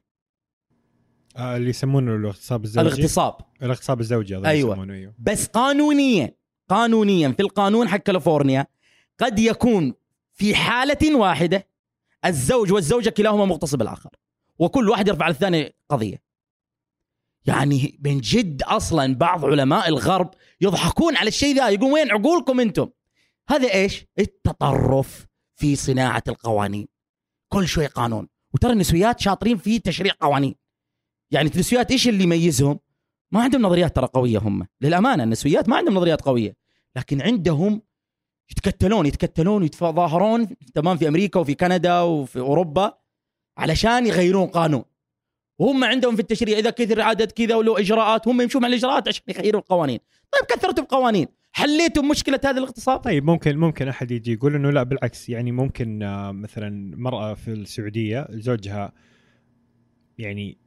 آه اللي يسمونه الاغتصاب الزوجي. الاغتصاب. الاغتصاب الزوجي هذا أيوة. أيوه. بس قانونيا قانونيا في القانون حق كاليفورنيا قد يكون في حالة واحدة الزوج والزوجة كلاهما مغتصب الآخر وكل واحد يرفع على الثاني قضية. يعني من جد أصلا بعض علماء الغرب يضحكون على الشيء ذا يقولون وين عقولكم أنتم؟ هذا إيش؟ التطرف في صناعة القوانين. كل شوي قانون. وترى النسويات شاطرين في تشريع قوانين. يعني النسويات إيش اللي يميزهم؟ ما عندهم نظريات ترى قوية هم. للأمانة النسويات ما عندهم نظريات قوية. لكن عندهم يتكتلون يتكتلون ويتظاهرون تمام في أمريكا وفي كندا وفي أوروبا علشان يغيرون قانون وهم عندهم في التشريع إذا كثر عدد كذا ولو إجراءات هم يمشون على الإجراءات عشان يغيروا القوانين طيب كثرتوا بقوانين حليتوا مشكلة هذا الاغتصاب طيب ممكن ممكن أحد يجي يقول إنه لا بالعكس يعني ممكن آه، مثلا مرأة في السعودية زوجها يعني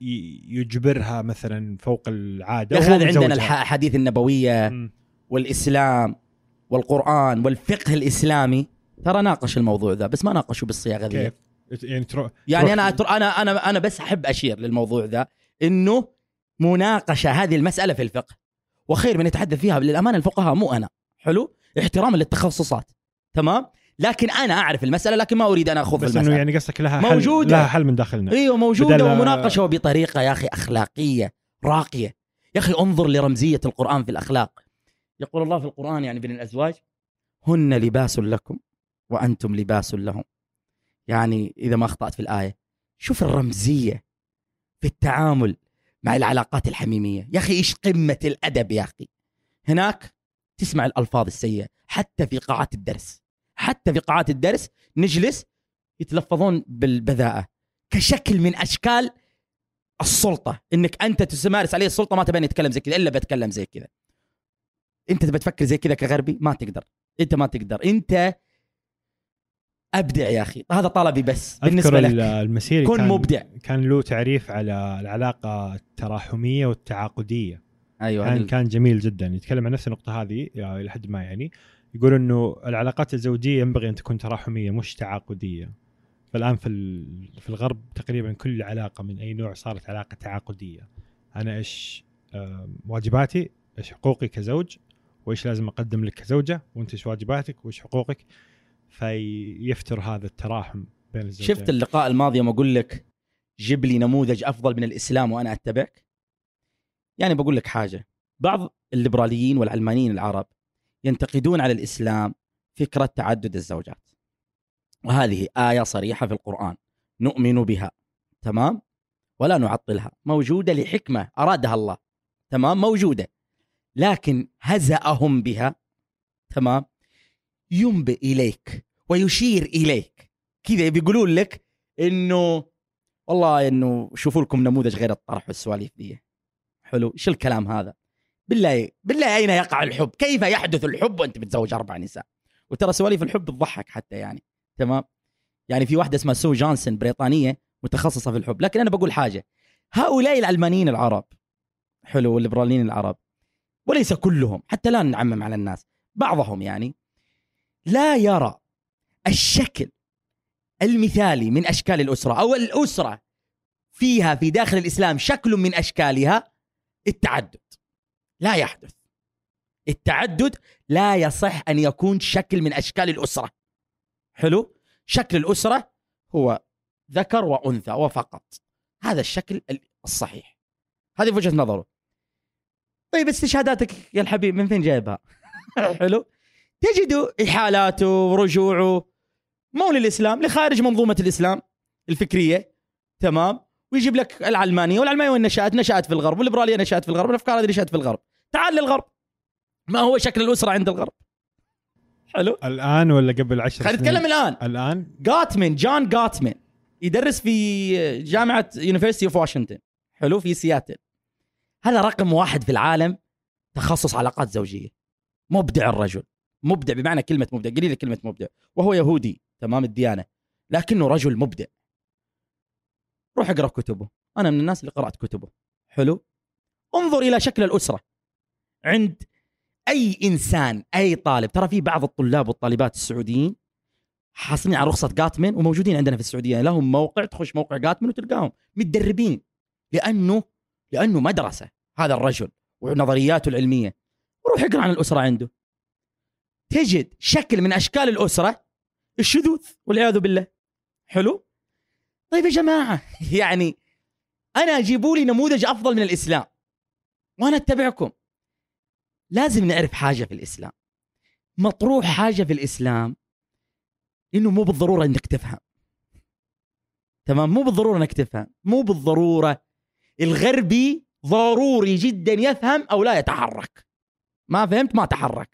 يجبرها مثلا فوق العادة يا أخي هذا عندنا. الاحاديث النبوية مم. والإسلام والقرآن والفقه الإسلامي. ترى ناقش الموضوع ذا بس ما ناقشوا بالصياغة ذي؟ يعني تروح يعني أنا أتر- أنا أنا أنا بس أحب أشير للموضوع ذا إنه مناقشة هذه المسألة في الفقه. وخير من يتحدث فيها للأمانة الفقهاء مو أنا. حلو؟ احتراما للتخصصات. تمام؟ لكن أنا أعرف المسألة لكن ما أريد أن أخوض بس إنه المسألة. يعني قصدك لها موجودة. حل لها حل من داخلنا. إيوه موجودة بدل- ومناقشة بطريقه يا أخي أخلاقية راقية. يا أخي انظر لرمزية القرآن في الأخلاق. يقول الله في القرآن يعني بين الأزواج هن لباس لكم وأنتم لباس لهم. يعني إذا ما أخطأت في الآية شوف الرمزية في التعامل مع العلاقات الحميمية. يا أخي إيش قمة الأدب يا أخي؟ هناك تسمع الألفاظ السيئة حتى في قاعات الدرس. حتى في قاعات الدرس نجلس يتلفظون بالبذاءة كشكل من أشكال السلطة. إنك أنت تمارس عليه السلطة ما تبين يتكلم زي كذا إلا بتكلم زي كذا. انت تبى تفكر زي كذا كغربي؟ ما تقدر. انت ما تقدر. انت أبدع يا أخي. هذا طلبي بس. بالنسبة لك. المسيري كن كان مبدع. كان له تعريف على العلاقة التراحمية والتعاقدية. أيوه كان كان جميل جدا. يتكلم عن نفس النقطة هذه إلى حد ما يعني. يقول إنه العلاقات الزوجية ينبغي أن تكون تراحمية مش تعاقدية. فالآن في في الغرب تقريبا كل علاقة من أي نوع صارت علاقة تعاقدية. أنا إيش واجباتي إيش حقوقي كزوج وإيش لازم أقدم لك كزوجة وأنت إيش واجباتك وإيش حقوقك. فيفتر هذا التراحم بين الزوجين. شفت اللقاء الماضي يوم أقول لك جيب لي نموذج أفضل من الإسلام وأنا أتبعك؟ يعني بقول لك حاجة. بعض الليبراليين والعلمانيين العرب ينتقدون على الإسلام فكرة تعدد الزوجات. وهذه آية صريحة في القرآن. نؤمن بها. تمام؟ ولا نعطلها. موجودة لحكمة أرادها الله. تمام؟ موجودة. لكن هزأهم بها تمام؟ ينبئ إليك ويشير إليك. كذا بيقولون لك إنه والله إنه شوفوا لكم نموذج غير الطرح والسواليف دي. حلو. إيش الكلام هذا؟ بالله بالله أين يقع الحب؟ كيف يحدث الحب وأنت بتزوج أربع نساء؟ وترى سواليف الحب بتضحك حتى يعني تمام؟ يعني في واحدة اسمها سو جونسون بريطانية متخصصة في الحب. لكن أنا بقول حاجة. هؤلاء العلمانيين العرب حلو والليبراليين العرب وليس كلهم حتى لا نعمم على الناس بعضهم يعني لا يرى الشكل المثالي من أشكال الأسرة أو الأسرة فيها في داخل الإسلام شكل من أشكالها التعدد لا يحدث. التعدد لا يصح أن يكون شكل من أشكال الأسرة. حلو؟ شكل الأسرة هو ذكر وأنثى وفقط. هذا الشكل الصحيح. هذه وجهة نظره. طيب استشهاداتك يا الحبيب من فين جايبها؟ حلو. تجد إحالاته ورجوعه مو للإسلام لخارج منظومة الإسلام الفكرية. تمام. ويجيب لك العلمانية والعلمانية وين نشأت؟ نشأت في الغرب والليبرالية نشأت في الغرب والأفكار هذه نشأت في الغرب. تعال للغرب. ما هو شكل الأسرة عند الغرب؟ حلو. الآن ولا قبل عشر خلينا سنين؟ نتكلم الآن. الآن؟ جاتمن جون جاتمن. يدرس في جامعة University of Washington حلو في سياتل هذا رقم واحد في العالم تخصص علاقات زوجية؟ مبدع الرجل. مبدع بمعنى كلمة مبدع قليل كلمة مبدع. وهو يهودي تمام الديانة. لكنه رجل مبدع. روح اقرأ كتبه. أنا من الناس اللي قرأت كتبه. حلو؟ انظر إلى شكل الأسرة. عند أي إنسان أي طالب. ترى في بعض الطلاب والطالبات السعوديين حاصلين على رخصة جاتمن وموجودين عندنا في السعودية. لهم موقع تخش موقع جاتمن وتلقاهم. متدربين. لأنه لأنه مدرسة هذا الرجل ونظرياته العلمية. روح اقرأ عن الأسرة عنده. تجد شكل من أشكال الأسرة الشذوذ والعياذ بالله. حلو؟ طيب يا جماعة يعني أنا جيبوا لي نموذج أفضل من الإسلام وأنا أتبعكم. لازم نعرف حاجة في الإسلام. مطروح حاجة في الإسلام إنه مو بالضرورة إنك تفهم. تمام؟ مو بالضرورة إنك تفهم. مو بالضرورة الغربي ضروري جدا يفهم أو لا يتحرك. ما فهمت؟ ما تحرك.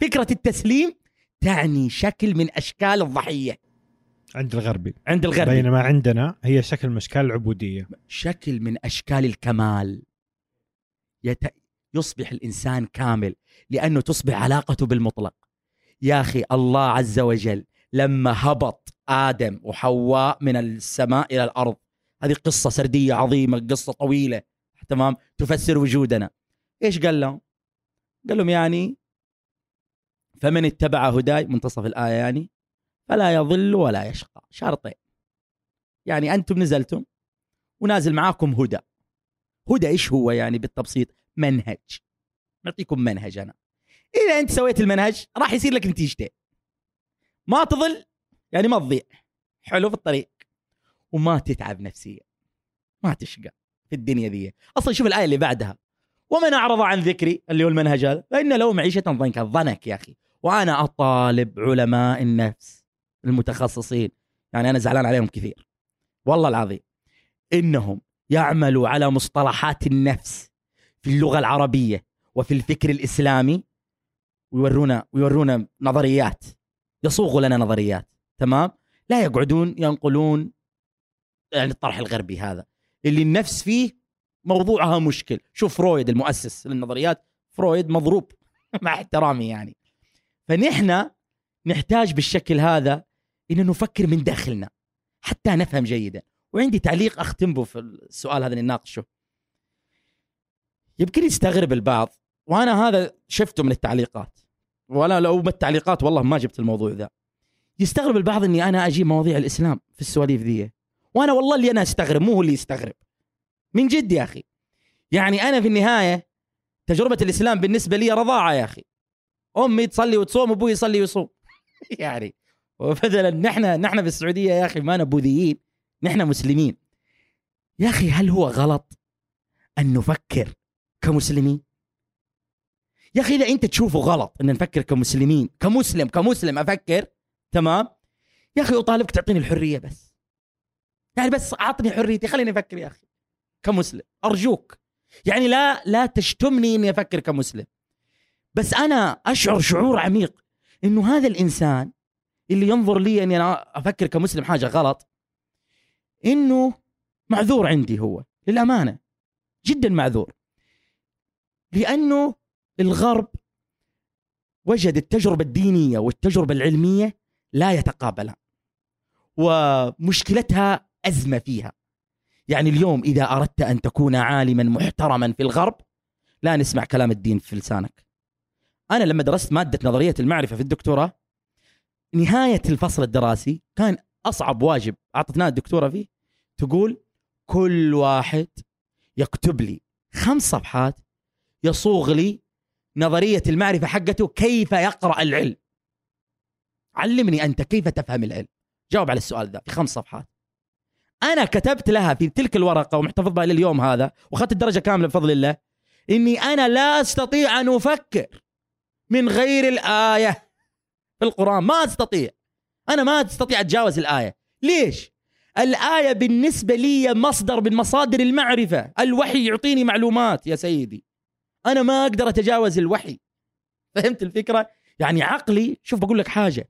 فكرة التسليم تعني شكل من أشكال الضحية. عند الغربي. عند الغربي. بينما عندنا هي شكل من أشكال العبودية. شكل من أشكال الكمال. يت... يصبح الإنسان كامل لأنه تصبح علاقته بالمطلق. يا أخي الله عز وجل لما هبط آدم وحواء من السماء إلى الأرض هذه قصة سردية عظيمة قصة طويلة تمام؟ تفسر وجودنا. إيش قال لهم؟ قال لهم يعني فمن اتبع هداي منتصف الآية يعني فلا يضل ولا يشقى. شرطين. يعني أنتم نزلتم ونازل معاكم هدى. هدى إيش هو يعني بالتبسيط؟ منهج. نعطيكم منهج أنا. إذا أنت سويت المنهج راح يصير لك نتيجتين. ما تضل يعني ما تضيع. حلو في الطريق. وما تتعب نفسيا. ما تشقى في الدنيا ذي. أصلا شوف الآية اللي بعدها. ومن أعرض عن ذكري اللي هو المنهج هذا فإن له معيشة ضنكا. ضنك يا أخي. وأنا أطالب علماء النفس المتخصصين. يعني أنا زعلان عليهم كثير. والله العظيم. إنهم يعملوا على مصطلحات النفس في اللغة العربية وفي الفكر الإسلامي ويورونا ويورونا نظريات. يصوغوا لنا نظريات. تمام؟ لا يقعدون ينقلون يعني الطرح الغربي هذا. اللي النفس فيه موضوعها مشكل. شوف فرويد المؤسس للنظريات. فرويد مضروب مع احترامي يعني. فنحن نحتاج بالشكل هذا ان نفكر من داخلنا حتى نفهم جيدا. وعندي تعليق اختم به في السؤال هذا اللي نناقشه. يمكن يستغرب البعض وأنا هذا شفته من التعليقات. وأنا لو ما التعليقات والله ما جبت الموضوع ذا. يستغرب البعض إني أنا أجيب مواضيع الإسلام في السواليف ذي. وأنا والله اللي أنا أستغرب مو هو اللي يستغرب. من جد يا أخي. يعني أنا في النهاية تجربة الإسلام بالنسبة لي رضاعة يا أخي. أمي تصلي وتصوم أبوي يصلي ويصوم. يعني وبدلا نحن نحن في السعودية يا أخي ما نبوذيين نحن مسلمين. يا أخي هل هو غلط أن نفكر كمسلمين؟ يا أخي إذا أنت تشوفه غلط أن نفكر كمسلمين كمسلم كمسلم أفكر تمام؟ يا أخي أطالبك تعطيني الحرية بس. يعني بس اعطني حريتي خليني أفكر يا أخي. كمسلم أرجوك. يعني لا لا تشتمني إني أفكر كمسلم. بس أنا أشعر شعور عميق إنه هذا الإنسان اللي ينظر لي إني أنا أفكر كمسلم حاجة غلط إنه معذور عندي هو للأمانة. جدا معذور. لأنه الغرب وجد التجربة الدينية والتجربة العلمية لا يتقابلان ومشكلتها أزمة فيها. يعني اليوم إذا أردت أن تكون عالما محترما في الغرب لا نسمع كلام الدين في لسانك. أنا لما درست مادة نظرية المعرفة في الدكتوراه نهاية الفصل الدراسي كان أصعب واجب أعطتناه الدكتورة فيه تقول كل واحد يكتب لي خمس صفحات يصوغ لي نظرية المعرفة حقته كيف يقرأ العلم. علمني أنت كيف تفهم العلم. جاوب على السؤال ذا في خمس صفحات. أنا كتبت لها في تلك الورقة ومحتفظ بها إلى اليوم هذا وأخذت الدرجة كاملة بفضل الله إني أنا لا أستطيع أن أفكر من غير الآية في القرآن. ما أستطيع. أنا ما أستطيع أتجاوز الآية. ليش؟ الآية بالنسبة لي مصدر من مصادر المعرفة. الوحي يعطيني معلومات يا سيدي. أنا ما أقدر أتجاوز الوحي. فهمت الفكرة؟ يعني عقلي شوف بقول لك حاجة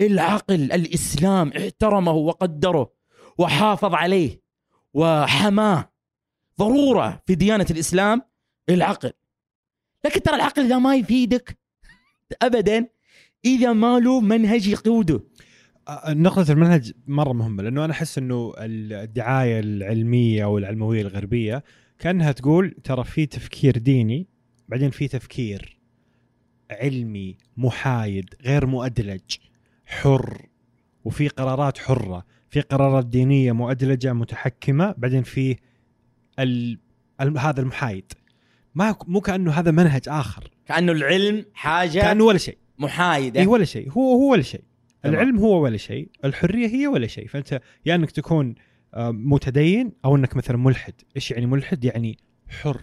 العقل الإسلام احترمه وقدره. وحافظ عليه وحماه ضرورة في ديانة الإسلام العقل. لكن ترى العقل إذا ما يفيدك ابدا إذا ما له منهج يقوده. نقطة المنهج مرة مهمة لأنه أنا أحس أنه الدعاية العلمية أو العلموية الغربية كأنها تقول ترى في تفكير ديني بعدين في تفكير علمي محايد غير مؤدلج حر وفي قرارات حرة. في قرارات دينية مؤدلجة متحكمة بعدين في ال... ال... هذا المحايد. ما مو كأنه هذا منهج آخر. كأنه العلم حاجة كأنه ولا شيء. محايدة. اي ولا شيء. هو هو ولا شيء. العلم هو ولا شيء. الحرية هي ولا شيء. فأنت يا يعني إنك تكون آه، متدين أو إنك مثلا ملحد. إيش يعني ملحد؟ يعني حر.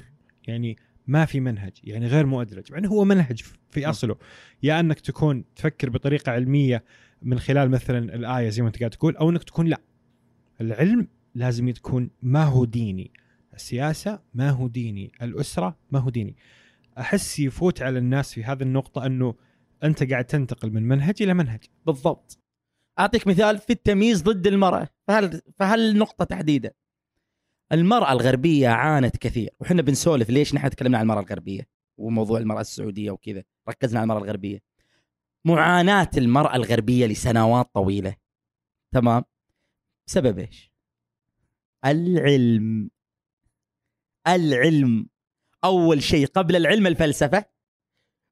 يعني ما في منهج. يعني غير مؤدلج. يعني هو منهج في أصله. يا إنك تكون تفكر بطريقة علمية من خلال مثلا الآية زي ما أنت قاعد تقول أو إنك تكون لا. العلم لازم تكون ما هو ديني. السياسة ما هو ديني. الأسرة ما هو ديني. أحس يفوت على الناس في هذه النقطة إنه أنت قاعد تنتقل من منهج إلى منهج. بالضبط. أعطيك مثال في التمييز ضد المرأة. فهل فهالنقطه تحديدا؟ المرأة الغربية عانت كثير. وحنا بنسولف ليش نحن تكلمنا عن المرأة الغربية؟ وموضوع المرأة السعودية وكذا. ركزنا على المرأة الغربية. معاناة المرأة الغربية لسنوات طويلة. تمام؟ بسبب إيش؟ العلم. العلم. أول شيء قبل العلم الفلسفة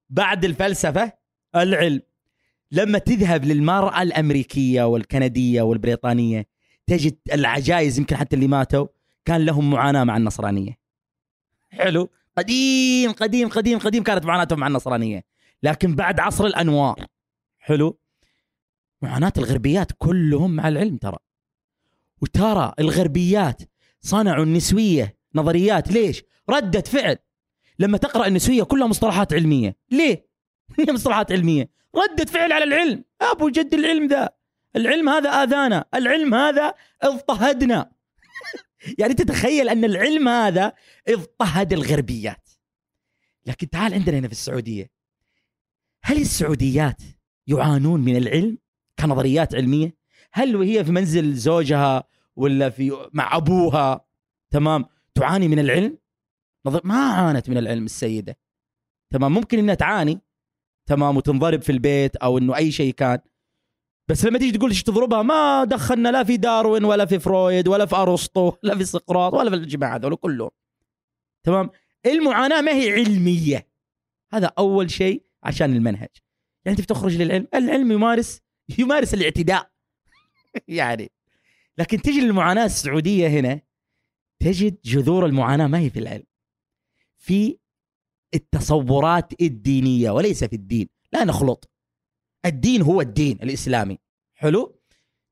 بعد الفلسفة العلم. لما تذهب للمرأة الأمريكية والكندية والبريطانية تجد العجائز يمكن حتى اللي ماتوا كان لهم معاناة مع النصرانية. حلو؟ قديم قديم قديم قديم كانت معاناتهم مع النصرانية. لكن بعد عصر الأنوار حلو؟ معاناة الغربيات كلهم مع العلم ترى. وترى الغربيات صنعوا النسوية نظريات. ليش؟ ردة فعل. لما تقرأ النسوية كلها مصطلحات علمية. ليه؟ هي مصطلحات علمية. ردة فعل على العلم. أبو جد العلم ذا. العلم هذا آذانا. العلم هذا اضطهدنا. يعني تتخيل أن العلم هذا اضطهد الغربيات. لكن تعال عندنا هنا في السعودية. هل السعوديات يعانون من العلم كنظريات علمية؟ هل وهي في منزل زوجها ولا في مع أبوها؟ تمام. تعاني من العلم؟ نظر ما عانت من العلم السيدة. تمام. ممكن إنها تعاني تمام وتنضرب في البيت أو إنه أي شيء كان. بس لما تيجي تقول إيش تضربها؟ ما دخلنا لا في داروين ولا في فرويد ولا في أرسطو ولا في سقراط ولا في الجماعة هذول كلهم. تمام. المعاناة ما هي علمية. هذا أول شيء. عشان المنهج. يعني أنت بتخرج للعلم العلم يمارس يمارس الاعتداء. يعني. لكن تجي للمعاناة السعودية هنا تجد جذور المعاناة ما هي في العلم. في التصورات الدينية وليس في الدين. لا نخلط. الدين هو الدين الإسلامي. حلو؟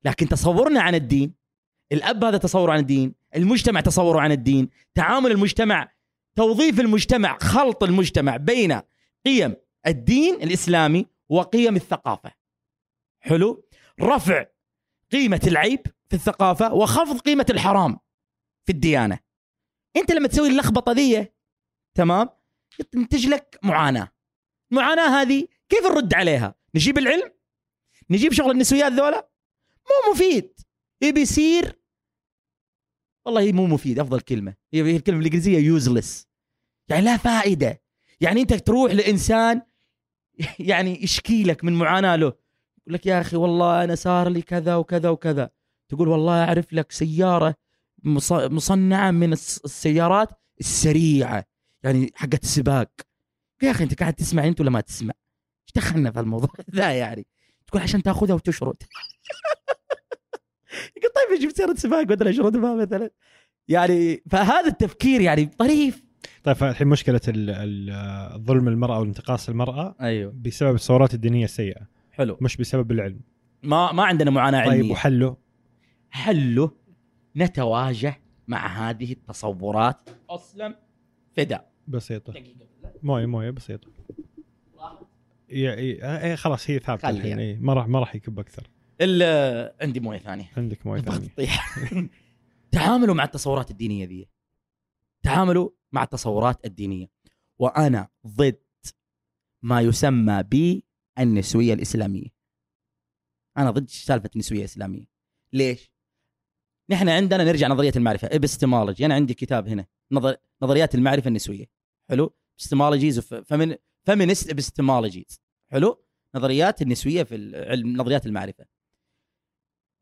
لكن تصورنا عن الدين الأب هذا تصوره عن الدين المجتمع تصوره عن الدين تعامل المجتمع توظيف المجتمع خلط المجتمع بين قيم الدين الإسلامي وقيم الثقافة. حلو؟ رفع قيمة العيب في الثقافة وخفض قيمة الحرام في الديانة. أنت لما تسوي اللخبطة ذي تمام؟ تنتج لك معاناة. المعاناة هذه كيف نرد عليها؟ نجيب العلم؟ نجيب شغل النسويات ذولا؟ مو مفيد. يبي يصير والله مو مفيد أفضل كلمة. هي الكلمة الإنجليزية يوزلس يعني لا فائدة. يعني أنت تروح لإنسان يعني يشكي لك من معاناة له. يقول لك يا أخي والله أنا صار لي كذا وكذا وكذا. تقول والله أعرف لك سيارة مصنعة من السيارات السريعة يعني حقت السباق يا أخي أنت قاعد تسمع أنت ولا ما تسمع؟ إيش دخلنا في الموضوع ذا يعني؟ تقول عشان تأخذها وتشرد. يقول طيب أجيب سيارة سباق بدل اشردها مثلا. يعني فهذا التفكير يعني طريف. طيب الحين مشكلة ال- ال- ظلم المرأة وانتقاص المرأة أيوه. بسبب الصورات الدينية السيئة. حلو. مش بسبب العلم. ما ما عندنا معاناة طيب علمية. وحله؟ حله نتواجه مع هذه التصورات. اسلم فدا. بسيطة. موية موية بسيطة. يا إيه إيه خلاص هي ثابتة. الحين. إيه ما راح ما راح يكب أكثر. ال- عندي موية ثانية. عندك موية ثانية. تطيح تعاملوا مع التصورات الدينية ذي. تعاملوا مع التصورات الدينية. وأنا ضد ما يسمى بالنسوية الإسلامية. أنا ضد سالفة النسوية الإسلامية. ليش؟ نحن عندنا نرجع نظرية المعرفة. إبستمولوجي. أنا عندي كتاب هنا. نظر... نظريات المعرفة النسوية. حلو؟ epistemologies فمن feminist epistemologies حلو؟ نظريات النسوية في العلم نظريات المعرفة.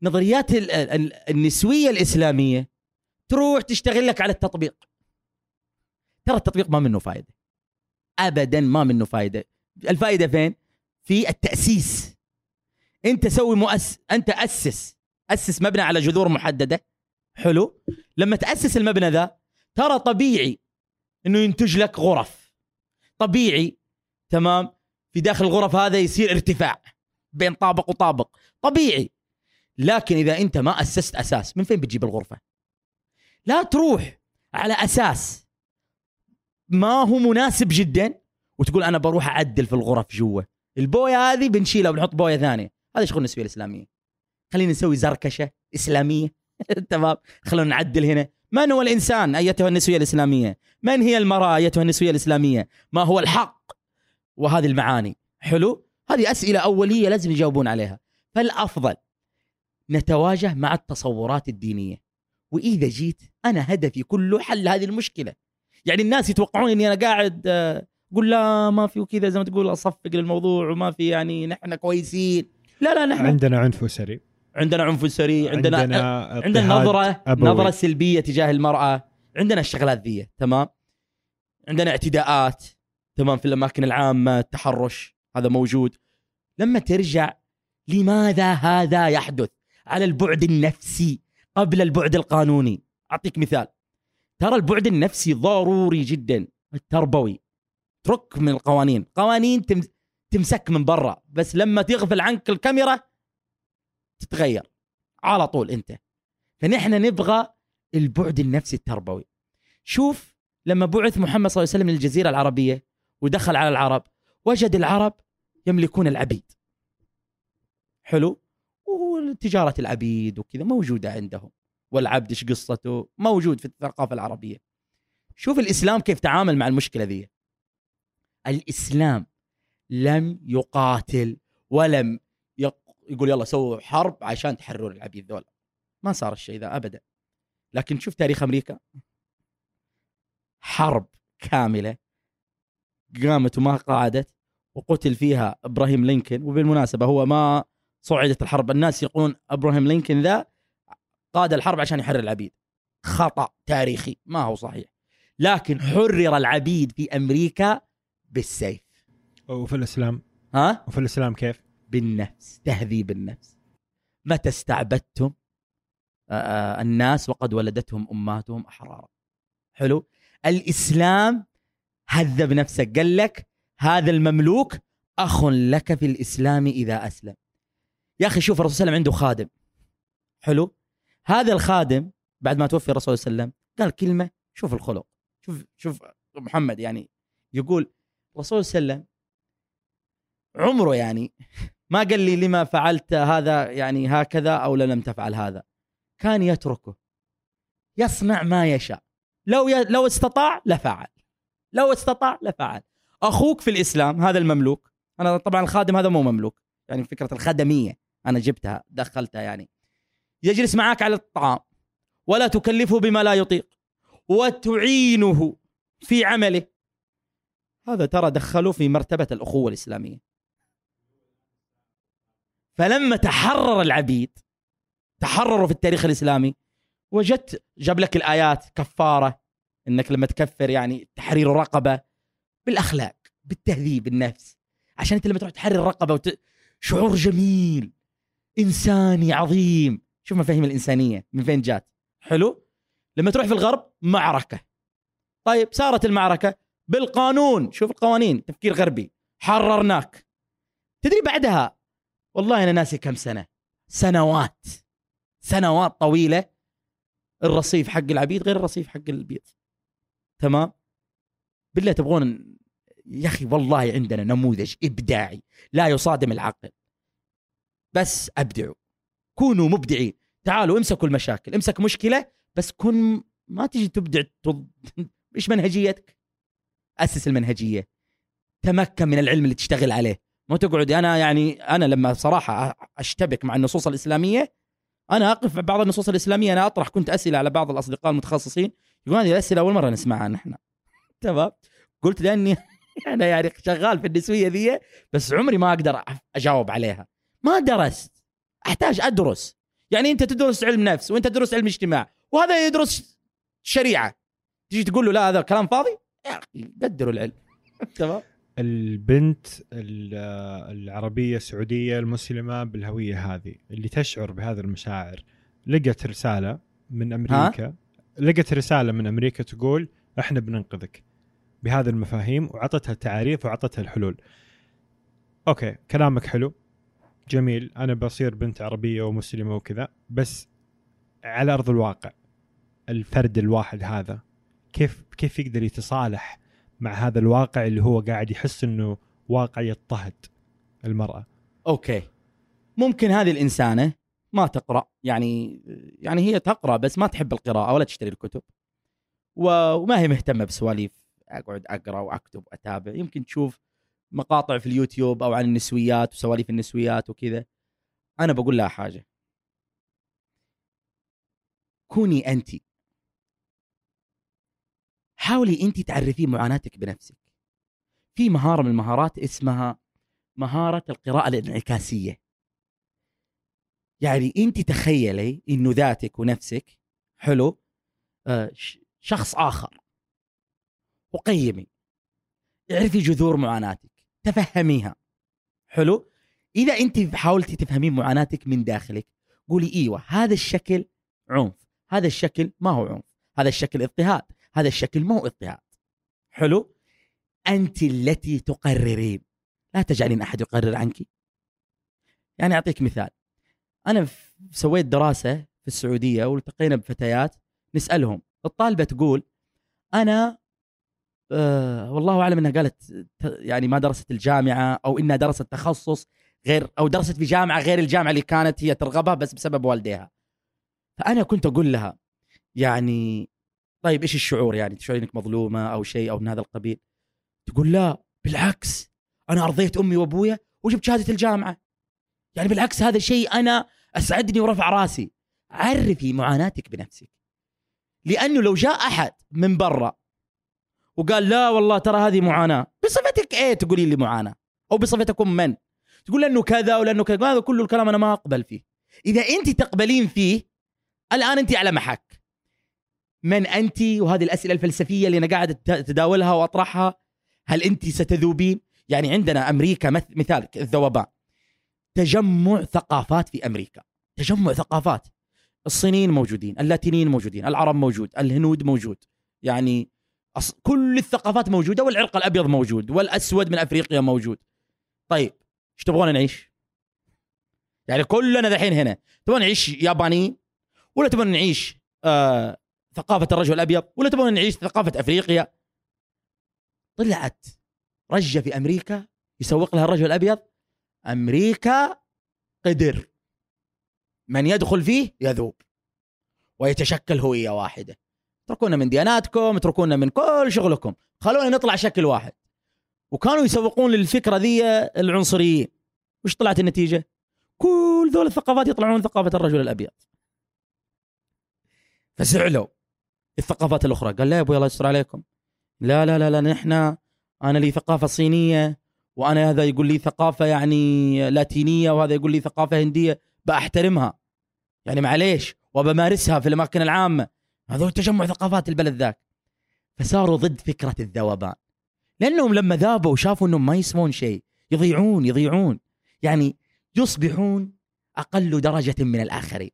نظريات ال- ال- النسوية الإسلامية تروح تشتغل لك على التطبيق. ترى التطبيق ما منه فائده ابدا ما منه فائده الفائده فين؟ في التأسيس. أنت سوي مؤس أنت أسس. أسس مبنى على جذور محددة. حلو. لما تأسس المبنى ذا ترى طبيعي إنه ينتج لك غرف. طبيعي. تمام؟ في داخل الغرف هذا يصير ارتفاع بين طابق وطابق. طبيعي. لكن إذا أنت ما أسست أساس من فين بتجيب الغرفة؟ لا تروح على أساس. ما هو مناسب جدا؟ وتقول أنا بروح أعدل في الغرف جوا. البوية هذه بنشيلها وبنحط بوية ثانية. هذا شغل النسويه الإسلامية. خلينا نسوي زركشة إسلامية. تمام؟ خلونا نعدل هنا. من هو الإنسان أيتها النسوية الإسلامية؟ من هي المرأة أيتها النسوية الإسلامية؟ ما هو الحق؟ وهذه المعاني. حلو؟ هذه أسئلة أولية لازم يجاوبون عليها. فالأفضل نتواجه مع التصورات الدينية. وإذا جيت أنا هدفي كله حل هذه المشكلة. يعني الناس يتوقعون إني أنا قاعد آه، أقول لا ما في وكذا زي ما تقول أصفق للموضوع وما في يعني نحن كويسين. لا لا نحن عندنا عنف اسري عندنا عنف اسري عندنا عندنا عندنا نظرة أبوي. نظرة سلبية تجاه المرأة. عندنا الشغلات ذي تمام؟ عندنا اعتداءات تمام في الأماكن العامة التحرش هذا موجود. لما ترجع لماذا هذا يحدث على البعد النفسي قبل البعد القانوني؟ أعطيك مثال. ترى البعد النفسي ضروري جدا التربوي. ترك من القوانين. قوانين تم تمسك من برا بس لما تغفل عنك الكاميرا تتغير. على طول أنت. فنحن نبغى البعد النفسي التربوي. شوف لما بعث محمد صلى الله عليه وسلم للجزيرة العربية ودخل على العرب وجد العرب يملكون العبيد. حلو؟ وتجاره العبيد وكذا موجودة عندهم. والعبد إيش قصته؟ موجود في الثقافة العربية. شوف الإسلام كيف تعامل مع المشكلة ذي. الإسلام لم يقاتل ولم يق... يقول يلا سووا حرب عشان تحرروا العبيد ذولا. ما صار الشيء ذا ابدا. لكن شوف تاريخ أمريكا. حرب كاملة قامت وما قعدت وقتل فيها إبراهيم لينكولن وبالمناسبة هو ما صعدت الحرب. الناس يقولون إبراهيم لينكولن ذا قاد الحرب عشان يحرر العبيد. خطأ تاريخي ما هو صحيح. لكن حرر العبيد في أمريكا بالسيف. وفي الإسلام؟ ها؟ وفي الإسلام كيف؟ بالنفس تهذيب النفس. متى استعبدتم؟ آه، آه، الناس وقد ولدتهم أمهاتهم أحرارا. حلو؟ الإسلام هذب نفسك قال لك هذا المملوك أخ لك في الإسلام إذا أسلم. يا أخي شوف الرسول صلى الله عليه وسلم عنده خادم. حلو؟ هذا الخادم بعد ما توفي الرسول صلى الله عليه وسلم قال كلمة شوف الخلق. شوف شوف محمد يعني يقول الرسول صلى الله عليه وسلم عمره يعني ما قال لي لما فعلت هذا يعني هكذا أو لم تفعل هذا. كان يتركه يصنع ما يشاء. لو ي... لو استطاع لفعل لو استطاع لفعل أخوك في الإسلام هذا المملوك أنا طبعا الخادم هذا مو مملوك يعني فكرة الخدمية أنا جبتها دخلتها يعني. يجلس معك على الطعام ولا تكلفه بما لا يطيق وتعينه في عمله. هذا ترى دخلوا في مرتبة الأخوة الإسلامية. فلما تحرر العبيد تحرروا في التاريخ الإسلامي وجدت جاب لك الآيات كفارة إنك لما تكفر يعني تحرير رقبة بالأخلاق بالتهذيب النفس عشان أنت لما تروح تحرر الرقبه وت... شعور جميل إنساني عظيم. شوف مفاهيم الإنسانية من فين جات؟ حلو؟ لما تروح في الغرب معركة. طيب صارت المعركة بالقانون. شوف القوانين تفكير غربي. حررناك. تدري بعدها؟ والله أنا ناسي كم سنة. سنوات. سنوات طويلة. الرصيف حق العبيد غير الرصيف حق البيض تمام؟ بالله تبغون يا أخي والله عندنا نموذج إبداعي لا يصادم العقل بس أبدعوا. كونوا مبدعين. تعالوا امسكوا المشاكل امسك مشكلة بس كن ما تجي تبدع. إيش منهجيتك؟ أسس المنهجية. تمكن من العلم اللي تشتغل عليه. مو تقعد أنا يعني أنا لما صراحة أشتبك مع النصوص الإسلامية أنا أقف بعض النصوص الإسلامية أنا أطرح. كنت أسئلة على بعض الأصدقاء المتخصصين يقولون هذه الأسئلة أول مرة نسمعها نحن. تمام؟ قلت لأني أنا يعني شغال في النسوية ذي بس عمري ما أقدر أجاوب عليها. ما درست. أحتاج أدرس. يعني أنت تدرس علم نفس وأنت تدرس علم اجتماع وهذا يدرس شريعة. تجي تقول له لا هذا كلام فاضي؟ يا أخي قدروا العلم. تمام؟ البنت العربية السعودية المسلمة بالهوية هذه اللي تشعر بهذه المشاعر لقت رسالة من أمريكا. ها؟ لقت رسالة من أمريكا تقول إحنا بننقذك. بهذه المفاهيم وعطتها تعاريف وعطتها الحلول. أوكي كلامك حلو. جميل أنا بصير بنت عربية ومسلمة وكذا بس على أرض الواقع الفرد الواحد هذا كيف كيف يقدر يتصالح مع هذا الواقع اللي هو قاعد يحس إنه واقع يضطهد المرأة؟ أوكي. ممكن هذه الإنسانة ما تقرأ يعني يعني هي تقرأ بس ما تحب القراءة ولا تشتري الكتب. وما هي مهتمة بسواليف أقعد أقرأ وأكتب وأتابع. يمكن تشوف مقاطع في اليوتيوب أو عن النسويات وسواليف النسويات وكذا أنا بقول لها حاجة. كوني انت. حاولي انت تعرفين معاناتك بنفسك. في مهارة من المهارات اسمها مهارة القراءة الانعكاسية. يعني انت تخيلي إنه ذاتك ونفسك حلو آه شخص آخر. وقيمي. اعرفي جذور معاناتك. تفهميها. حلو؟ إذا أنت حاولتي تفهمين معاناتك من داخلك قولي إيوه هذا الشكل عنف هذا الشكل ما هو عنف هذا الشكل اضطهاد هذا الشكل ما هو اضطهاد. حلو؟ أنت التي تقررين لا تجعلين أحد يقرر عنك. يعني أعطيك مثال. أنا سويت دراسة في السعودية والتقينا بفتيات نسألهم. الطالبة تقول أنا آه والله أعلم إنها قالت يعني ما درست الجامعة أو إنها درست تخصص غير أو درست في جامعة غير الجامعة اللي كانت هي ترغبها بس بسبب والديها. فأنا كنت أقول لها يعني طيب إيش الشعور يعني تشعرين إنك مظلومة أو شيء أو من هذا القبيل؟ تقول لا بالعكس أنا أرضيت أمي وأبويا وجبت شهادة الجامعة. يعني بالعكس هذا شيء أنا أسعدني ورفع رأسي. عرفي معاناتك بنفسك. لأنه لو جاء أحد من برا وقال لا والله ترى هذه معاناة. بصفتك إيه تقولي لي معاناة؟ أو بصفتكم من؟ تقول لأنه كذا ولأنه كذا. هذا كله الكلام أنا ما أقبل فيه. إذا انت تقبلين فيه الآن انت على محك. من انت؟ وهذه الأسئلة الفلسفية اللي أنا قاعد أتداولها وأطرحها. هل انت ستذوبين؟ يعني عندنا أمريكا مثال الذوبان. تجمع ثقافات في أمريكا. تجمع ثقافات. الصينيين موجودين اللاتينيين موجودين العرب موجود الهنود موجود. يعني أص... كل الثقافات موجودة والعرق الأبيض موجود والأسود من أفريقيا موجود. طيب إيش تبغون نعيش؟ يعني كلنا ذحين هنا. تبغون نعيش يابانيين ولا تبغون نعيش آه ثقافة الرجل الأبيض؟ ولا تبغون نعيش ثقافة أفريقيا؟ طلعت رجة في أمريكا يسوق لها الرجل الأبيض؟ أمريكا قدر. من يدخل فيه يذوب. ويتشكل هوية واحدة. اتركونا من دياناتكم اتركونا من كل شغلكم. خلونا نطلع شكل واحد. وكانوا يسوقون للفكرة ذي العنصريين. وش طلعت النتيجة؟ كل ذول الثقافات يطلعون ثقافة الرجل الأبيض. فزعلوا. الثقافات الأخرى. قال لا يا أبوي الله يستر عليكم. لا لا لا لا نحن أنا لي ثقافة صينية وأنا هذا يقول لي ثقافة يعني لاتينية وهذا يقول لي ثقافة هندية. بأحترمها. يعني معليش وبمارسها في الأماكن العامة. هذول تجمع ثقافات البلد ذاك. فصاروا ضد فكرة الذوبان. لأنهم لما ذابوا وشافوا إنهم ما يسوون شيء يضيعون يضيعون. يعني يصبحون أقل درجة من الآخرين.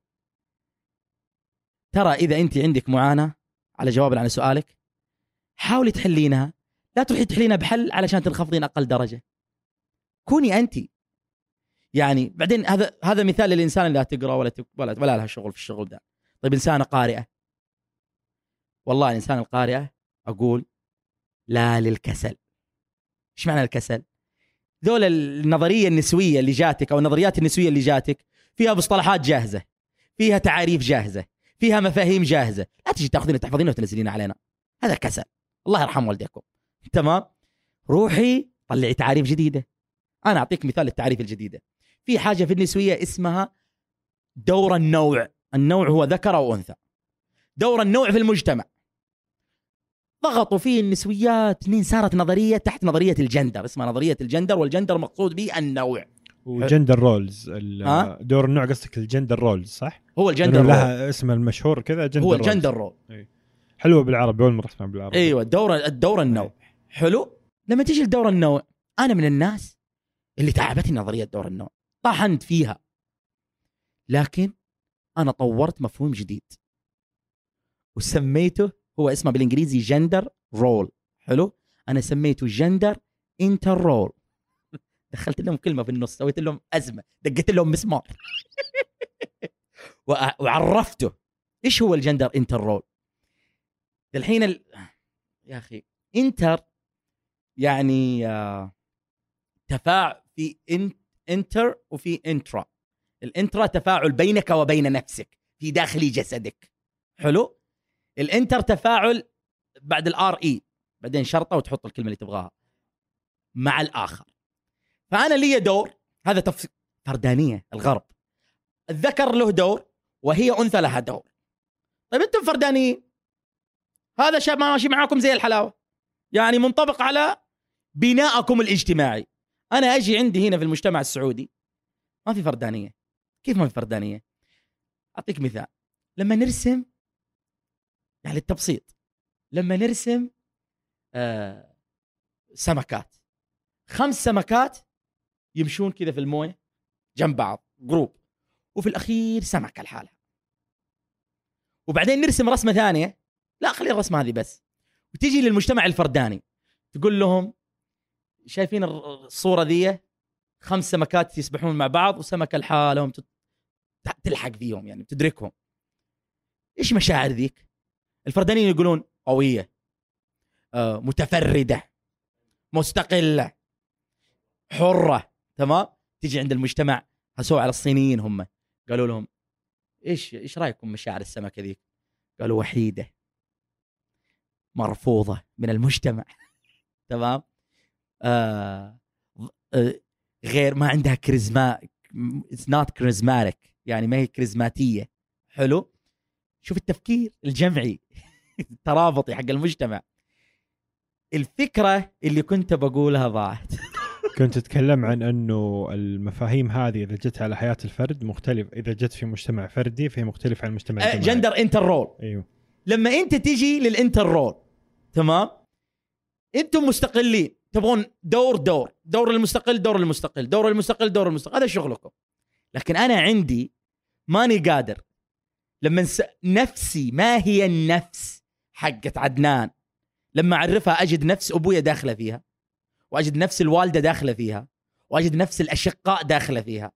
ترى إذا أنت عندك معاناة على جواب على سؤالك حاولي تحلينها. لا تروحي تحلينها بحل علشان تنخفضين أقل درجة. كوني أنت. يعني بعدين هذا هذا مثال للإنسان اللي لا تقرأ ولا ولا ولا لها شغل في الشغل ده. طيب إنسانة قارئة. والله الإنسان القارئة أقول لا للكسل. إيش معنى الكسل؟ ذول النظرية النسوية اللي جاتك أو النظريات النسوية اللي جاتك فيها مصطلحات جاهزة فيها تعاريف جاهزة فيها مفاهيم جاهزة. لا تجي تاخذين تحفظينها وتنزلين علينا. هذا كسل. الله يرحم والديكم. تمام؟ روحي طلعي تعاريف جديدة. أنا أعطيك مثال للتعريف الجديدة. في حاجة في النسوية اسمها دور النوع. النوع هو ذكر أو أنثى. دور النوع في المجتمع. ضغطوا فيه النسويات. لين صارت نظرية؟ تحت نظرية الجندر. اسمها نظرية الجندر والجندر مقصود به النوع. وجندر رولز؟ دور النوع قصدك ال gender roles صح؟ هو الجندر. لها اسمها المشهور كذا جندر هو. ال gender role حلوة بالعربي أول مرة اسمعها بالعربي. أيوه الدور الدور النوع. حلو؟ لما تيجي لدور النوع أنا من الناس اللي تعبتني نظرية دور النوع. طحنت فيها. لكن أنا طورت مفهوم جديد. وسميته هو اسمه بالإنجليزي gender role حلو؟ أنا سميته gender inter-role دخلت لهم كلمة في النص سويت لهم أزمة دقيت لهم مسمار. وعرفته. إيش هو ال gender inter-role الحين ال... يا أخي inter يعني تفاعل في. inter وفي intra ال intra تفاعل بينك وبين نفسك في داخل جسدك. حلو؟ ال inter تفاعل بعد ال R اي بعدين شرطة وتحط الكلمة اللي تبغاها مع الآخر. فأنا لي دور هذا تف... فردانية الغرب. الذكر له دور وهي أنثى لها دور. طيب أنتم فردانيين هذا شاب ماشي معاكم زي الحلاوة. يعني منطبق على بناءكم الاجتماعي. أنا أجي عندي هنا في المجتمع السعودي ما في فردانية. كيف ما في فردانية؟ أعطيك مثال. لما نرسم يعني التبسيط. لما نرسم آه سمكات. خمس سمكات يمشون كذا في الموية جنب بعض جروب وفي الأخير سمكة لحالها. وبعدين نرسم رسمة ثانية. لا خلي الرسمة هذه بس. وتجي للمجتمع الفرداني. تقول لهم شايفين الصورة ذي؟ خمس سمكات يسبحون مع بعض وسمكة لحالهم تلحق فيهم يعني تدركهم. إيش مشاعر ذيك؟ الفردانيين يقولون قوية آه، متفردة مستقلة حرة تمام؟ تجي عند المجتمع هسوا على الصينيين هم. قالوا لهم إيش إيش رأيكم مشاعر السمكه ذيك قالوا وحيدة مرفوضة من المجتمع. تمام؟ آه آه، غير ما عندها كاريزما it's not charismatic يعني ما هي كاريزماتيه حلو؟ شوف التفكير الجمعي الترابطي حق المجتمع. الفكرة اللي كنت بقولها ضاعت. كنت تتكلم عن إنه المفاهيم هذه إذا جت على حياة الفرد مختلف إذا جت في مجتمع فردي فهي مختلفه عن المجتمع الجماعي. gender inter-role أيوه. لما أنت تجي لل inter-role تمام؟ أنتم مستقلين تبغون دور دور. دور المستقل دور المستقل. دور المستقل دور المستقل. هذا شغلكم. لكن أنا عندي ماني قادر لما نس... نفسي ما هي النفس حقت عدنان؟ لما أعرفها أجد نفس أبويا داخلة فيها وأجد نفس الوالدة داخلة فيها وأجد نفس الأشقاء داخلة فيها.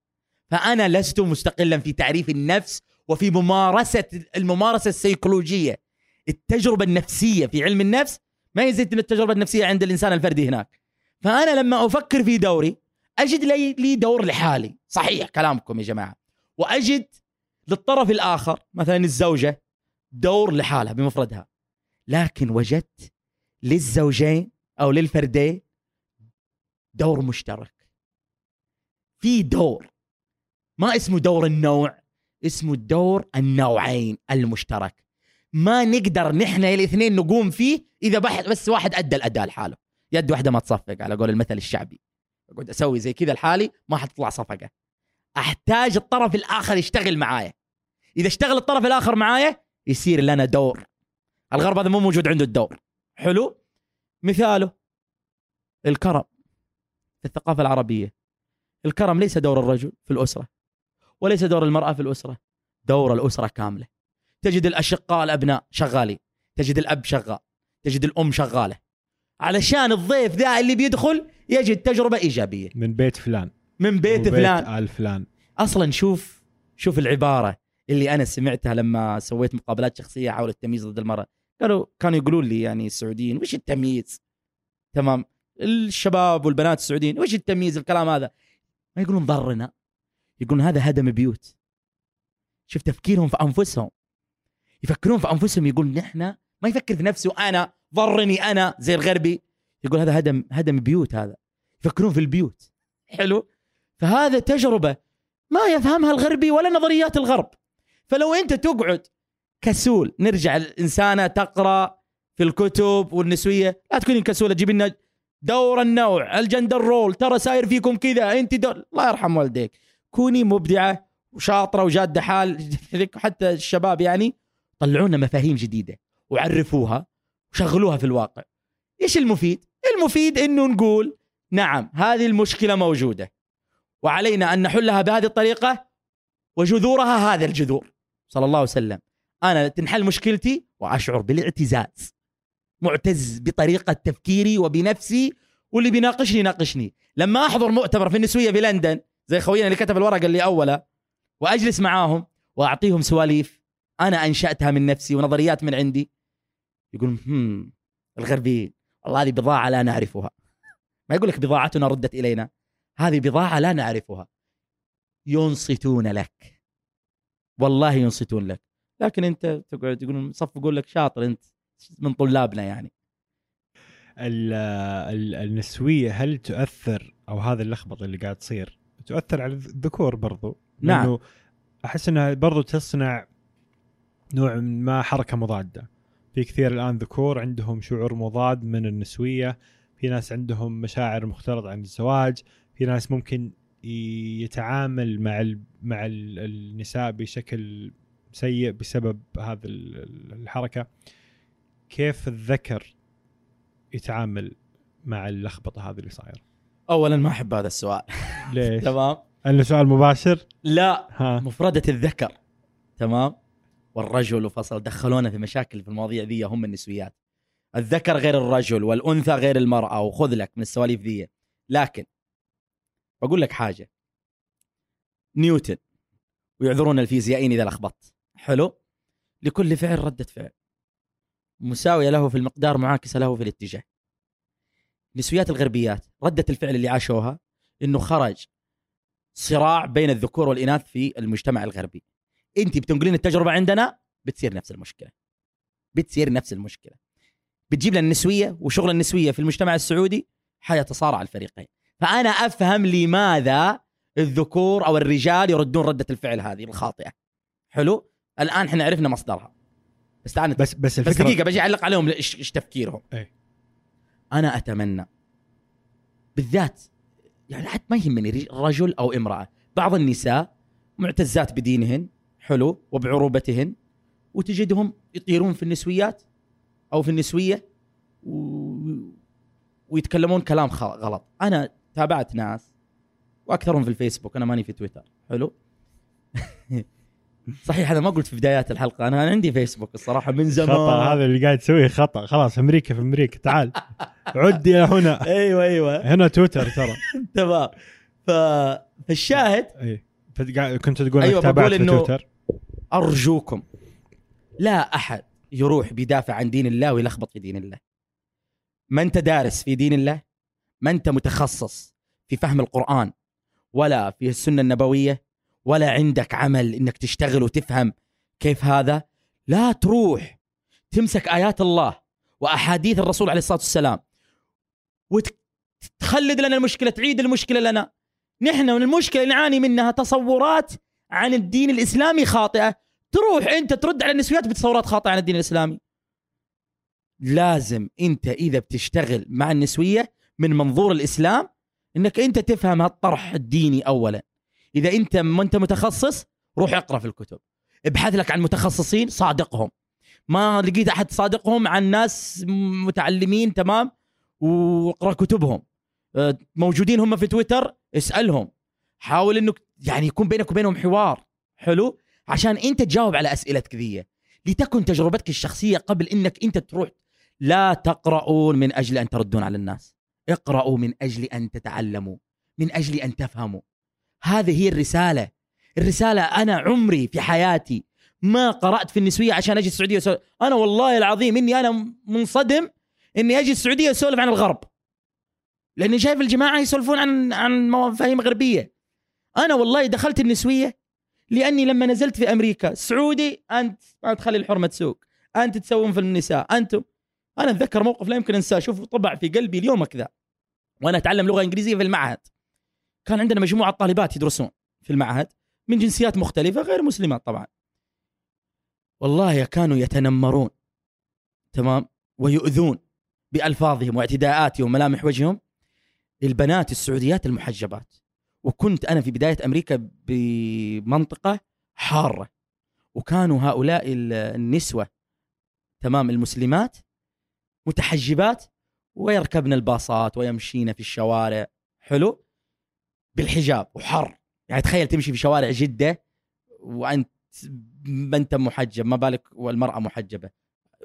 فأنا لست مستقلا في تعريف النفس وفي ممارسة الممارسة السيكولوجية. التجربة النفسية في علم النفس ما هي زي التجربة النفسية عند الإنسان الفردي هناك. فأنا لما أفكر في دوري أجد لي لي دور لحالي. صحيح كلامكم يا جماعة. وأجد للطرف الآخر مثلا الزوجة دور لحالها بمفردها. لكن وجدت للزوجين أو للفردين دور مشترك. في دور ما اسمه دور النوع اسمه دور النوعين المشترك. ما نقدر نحن الاثنين نقوم فيه إذا بس واحد أدى الاداء لحاله. يد واحدة ما تصفق على قول المثل الشعبي. أقعد أسوي زي كذا لحالي ما حتطلع صفقة. أحتاج الطرف الآخر يشتغل معايا. إذا اشتغل الطرف الآخر معايا يصير لنا دور. الغرب هذا مو موجود عنده الدور. حلو؟ مثاله. الكرم. في الثقافة العربية. الكرم ليس دور الرجل في الأسرة وليس دور المرأة في الأسرة. دور الأسرة كاملة. تجد الأشقاء الأبناء شغالين. تجد الأب شغال. تجد الأم شغالة. علشان الضيف ذا اللي بيدخل يجد تجربة إيجابية. من بيت فلان. من بيت فلان. آل فلان. أصلا شوف شوف العبارة. اللي أنا سمعتها لما سويت مقابلات شخصية حول التمييز ضد المرأة. قالوا كانوا يقولون لي يعني السعوديين وش التمييز؟ تمام. الشباب والبنات السعوديين وش التمييز؟ الكلام هذا. ما يقولون ضرنا. يقولون هذا هدم بيوت. شوف تفكيرهم في أنفسهم. يفكرون في أنفسهم يقول نحن ما يفكر في نفسه أنا ضرني أنا زي الغربي. يقول هذا هدم هدم بيوت هذا. يفكرون في البيوت. حلو. فهذا تجربة ما يفهمها الغربي ولا نظريات الغرب. فلو انت تقعد كسول نرجع الإنسانة تقرأ في الكتب والنسوية لا تكونين كسولة تجيب لنا دور النوع الجندر رول ترى ساير فيكم كذا انت دور الله يرحم والديك. كوني مبدعة وشاطرة وجادة حال حتى الشباب يعني طلعونا مفاهيم جديدة وعرفوها وشغلوها في الواقع. إيش المفيد؟ المفيد إنه نقول نعم هذه المشكلة موجودة وعلينا أن نحلها بهذه الطريقة وجذورها هذا الجذور. صلى الله وسلم. أنا تنحل مشكلتي وأشعر بالاعتزاز. معتز بطريقة تفكيري وبنفسي واللي بيناقشني يناقشني. لما أحضر مؤتمر في النسوية في لندن زي خوينا اللي كتب الورقة اللي اولها وأجلس معاهم وأعطيهم سواليف أنا أنشأتها من نفسي ونظريات من عندي. يقول هم الغربيين والله هذه بضاعة لا نعرفها. ما يقول لك بضاعتنا ردت إلينا. هذه بضاعة لا نعرفها. ينصتون لك. والله ينصتون لك. لكن انت تقعد تقول صف يقول لك شاطر انت من طلابنا يعني. ال- ال- النسوية هل تؤثر أو هذا اللخبطه اللي قاعد تصير تؤثر على الذكور برضو؟ نعم. أحس إنها برضو تصنع نوع من ما حركة مضادة. في كثير الآن ذكور عندهم شعور مضاد من النسوية في ناس عندهم مشاعر مختلطة عن الزواج في ناس ممكن يتعامل مع ال- مع ال- النساء بشكل سيء بسبب هذا ال- ال- الحركة. كيف الذكر يتعامل مع اللخبطة هذه اللي صايره اولا ما أحب هذا السؤال. ليش؟ تمام. أنه سؤال مباشر؟ لا ها. مفردة الذكر. تمام. والرجل وفصل دخلونا في مشاكل في المواضيع ذي هم النسويات. الذكر غير الرجل والأنثى غير المرأة وخذ لك من السواليف ذي. لكن بقول لك حاجة. نيوتن ويعذرون الفيزيائيين إذا لخبطت. حلو؟ لكل فعل ردة فعل. مساوية له في المقدار معاكسة له في الاتجاه. نسويات الغربيات ردة الفعل اللي عاشوها إنه خرج صراع بين الذكور والإناث في المجتمع الغربي. إنت بتنقلين التجربة عندنا بتصير نفس المشكلة. بتصير نفس المشكلة. بتجيب لنا النسوية وشغل النسوية في المجتمع السعودي حيتصارع الفريقين. فأنا أفهم لماذا الذكور أو الرجال يردون ردة الفعل هذه الخاطئه حلو؟ الآن إحنا عرفنا مصدرها. بس تعال بس بس بس دقيقة بجي أعلق عليهم إيش إيش تفكيرهم. إيه. أنا أتمنى بالذات يعني حتى ما يهمني رج- رجل أو امرأة. بعض النساء معتزات بدينهن حلو؟ وبعروبتهن وتجدهم يطيرون في النسويات أو في النسوية و... ويتكلمون كلام غلط. أنا تابعت ناس وأكثرهم في الفيسبوك أنا ماني في تويتر. حلو؟ صحيح هذا ما قلت في بدايات الحلقة أنا عندي فيسبوك الصراحة من زمان. خطا هذا اللي قاعد تسويه خطأ. خلاص أمريكا في أمريكا تعال. عد إلى هنا. أيوه أيوه. هنا تويتر ترى. تمام. فالشاهد كنت تقول أيوة، تابعت في تويتر؟ أرجوكم. لا أحد يروح بيدافع عن دين الله ويلخبط في دين الله. ما أنت دارس في دين الله؟ ما انت متخصص في فهم القرآن ولا في السنة النبوية ولا عندك عمل إنك تشتغل وتفهم كيف هذا. لا تروح تمسك آيات الله وأحاديث الرسول عليه الصلاة والسلام وتخلد لنا المشكلة تعيد المشكلة لنا. نحن من المشكلة اللي نعاني منها تصورات عن الدين الإسلامي خاطئة. تروح أنت ترد على النسويات بتصورات خاطئة عن الدين الإسلامي. لازم أنت إذا بتشتغل مع النسوية من منظور الإسلام إنك أنت تفهم هالطرح الديني اولا. إذا أنت ما أنت متخصص روح اقرأ في الكتب. ابحث لك عن متخصصين صادقهم. ما لقيت أحد صادقهم عن ناس متعلمين تمام؟ واقرأ كتبهم. موجودين هم في تويتر اسألهم. حاول إنك يعني يكون بينك وبينهم حوار. حلو؟ عشان أنت تجاوب على أسئلتك ذي. لتكن تجربتك الشخصية قبل إنك أنت تروح لا تقرؤون من أجل أن تردون على الناس. اقرأوا من أجل أن تتعلموا من أجل أن تفهموا. هذه هي الرسالة. الرسالة أنا عمري في حياتي ما قرأت في النسوية عشان أجي السعودية وسولف. أنا والله العظيم إني أنا منصدم إني أجي السعودية أسولف عن الغرب. لأني شايف الجماعة يسولفون عن عن مفاهيم غربية. أنا والله دخلت النسوية لأني لما نزلت في أمريكا سعودي أنت ما تخلي الحرمة تسوق. أنت تسوون في النساء. أنتم أنا أتذكر موقف لا يمكن أنساه. شوف طبع في قلبي اليوم كذا. وأنا أتعلم لغة إنجليزية في المعهد. كان عندنا مجموعة طالبات يدرسون في المعهد من جنسيات مختلفة غير مسلمات طبعا. والله كانوا يتنمرون تمام؟ ويؤذون بألفاظهم واعتداءاتهم وملامح وجههم البنات السعوديات المحجبات. وكنت أنا في بداية أمريكا بمنطقة حارة. وكانوا هؤلاء النسوة تمام المسلمات متحجبات ويركبن الباصات ويمشين في الشوارع. حلو؟ بالحجاب وحر. يعني تخيل تمشي في شوارع جدة وأنت ما أنت محجب ما بالك والمرأة محجبة.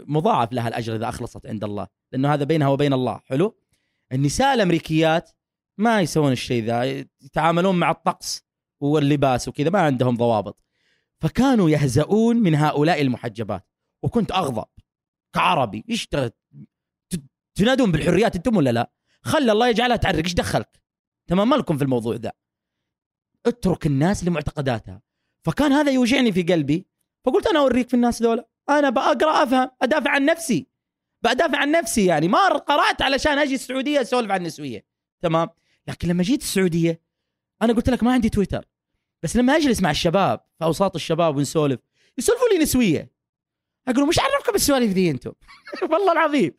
مضاعف لها الأجر إذا أخلصت عند الله لأنه هذا بينها وبين الله. حلو؟ النساء الأمريكيات ما يسوون الشيء ذا يتعاملون مع الطقس واللباس وكذا ما عندهم ضوابط. فكانوا يهزؤون من هؤلاء المحجبات. وكنت أغضب كعربي إيش تنادون بالحريات أنتم ولا لا؟ خلى الله يجعلها تعرق. إيش دخلك؟ تمام ما لكم في الموضوع ذا. اترك الناس لمعتقداتها. فكان هذا يوجعني في قلبي. فقلت أنا أوريك في الناس ذولا. أنا بقرا أفهم أدافع عن نفسي. بدافع عن نفسي يعني. ما قرأت علشان أجي السعودية أسولف عن النسوية. تمام؟ لكن لما جيت السعودية أنا قلت لك ما عندي تويتر. بس لما أجلس مع الشباب في أوساط الشباب ونسولف يسولفوا لي نسوية. أقول مش عرفكم السوالف ذي أنتم؟ والله العظيم.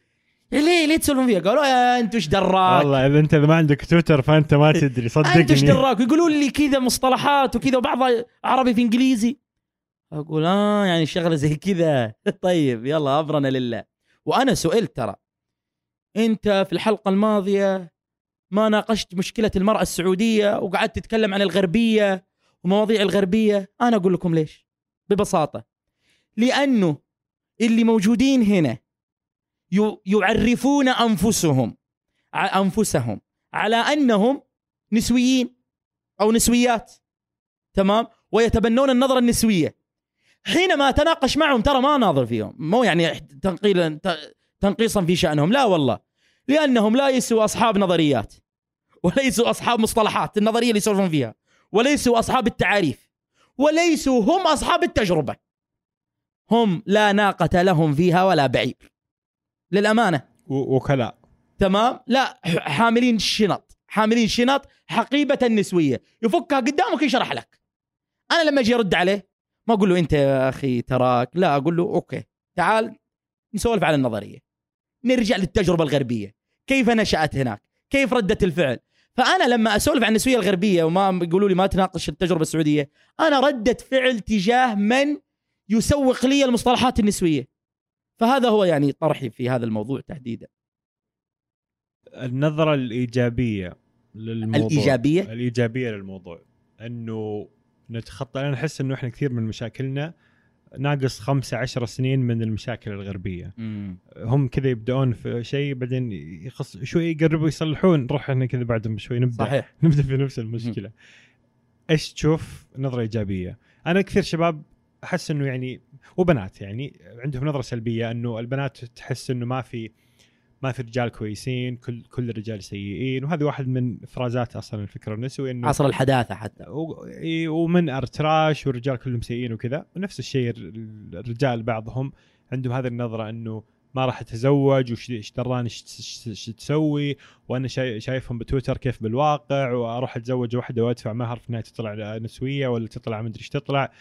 ليه ليه تسولفون فيها؟ قالوا يا انت وش دراك؟ والله إذا أنت ما عندك تويتر فأنت ما تدري صدقني انت وش دراك؟ يقولون لي كذا مصطلحات وكذا وبعضها عربي في إنجليزي. أقول آه يعني شغلة زي كذا. طيب يلا امرنا لله. وأنا سئلت ترى أنت في الحلقة الماضية ما ناقشت مشكلة المرأة السعودية وقعدت تتكلم عن الغربية ومواضيع الغربية؟ أنا أقول لكم ليش؟ ببساطة. لأنه اللي موجودين هنا يعرفون أنفسهم أنفسهم على أنهم نسويين أو نسويات تمام؟ ويتبنون النظرة النسوية. حينما أتناقش معهم ترى ما اناظر فيهم. مو يعني تنقيلا تنقيصا في شأنهم. لا والله. لأنهم ليسوا أصحاب نظريات وليسوا أصحاب مصطلحات النظرية اللي يسولفون فيها. وليسوا أصحاب التعاريف. وليسوا هم أصحاب التجربة. هم لا ناقة لهم فيها ولا بعير. للأمانة. وكلاء. تمام؟ لا حاملين شنط. حاملين شنط حقيبة النسويه يفكها قدامك يشرح لك. أنا لما أجي أرد عليه ما أقول له أنت يا أخي تراك؟ لا أقول له أوكي تعال نسولف على النظرية. نرجع للتجربة الغربية. كيف نشأت هناك؟ كيف رده الفعل؟ فأنا لما أسولف عن النسوية الغربية وما يقولوا لي ما تناقش التجربة السعودية أنا رده فعل تجاه من يسوق لي المصطلحات النسوية. فهذا هو يعني طرحي في هذا الموضوع تحديدا. النظرة الإيجابية للموضوع. الإيجابية؟ الإيجابية للموضوع. إنه نتخطى أنا أحس إنه إحنا كثير من مشاكلنا ناقص خمسة عشر سنين من المشاكل الغربية. مم. هم كذا يبدأون في شيء بعدين يخص شوي يقربوا يصلحون. نروح إحنا كذا بعدهم شوي نبدأ صحيح. نبدأ في نفس المشكلة. مم. إيش تشوف نظرة إيجابية؟ أنا كثير شباب أحس أنه يعني وبنات يعني عندهم نظرة سلبية أنه البنات تحس أنه ما في ما في رجال كويسين كل كل الرجال سيئين وهذه واحد من إفرازات أصلا الفكرة النسوي إنه عصر الحداثة حتى. ومن أرتراش والرجال كلهم سيئين وكذا. ونفس الشيء الرجال بعضهم عندهم هذه النظرة إنه ما راح اتزوج وش دراني إيش تسوي وأنا شايفهم بتويتر كيف بالواقع وأروح أتزوج واحدة وأدفع مهر في النهايه تطلع نسوية ولا تطلع مدري إيش تطلع.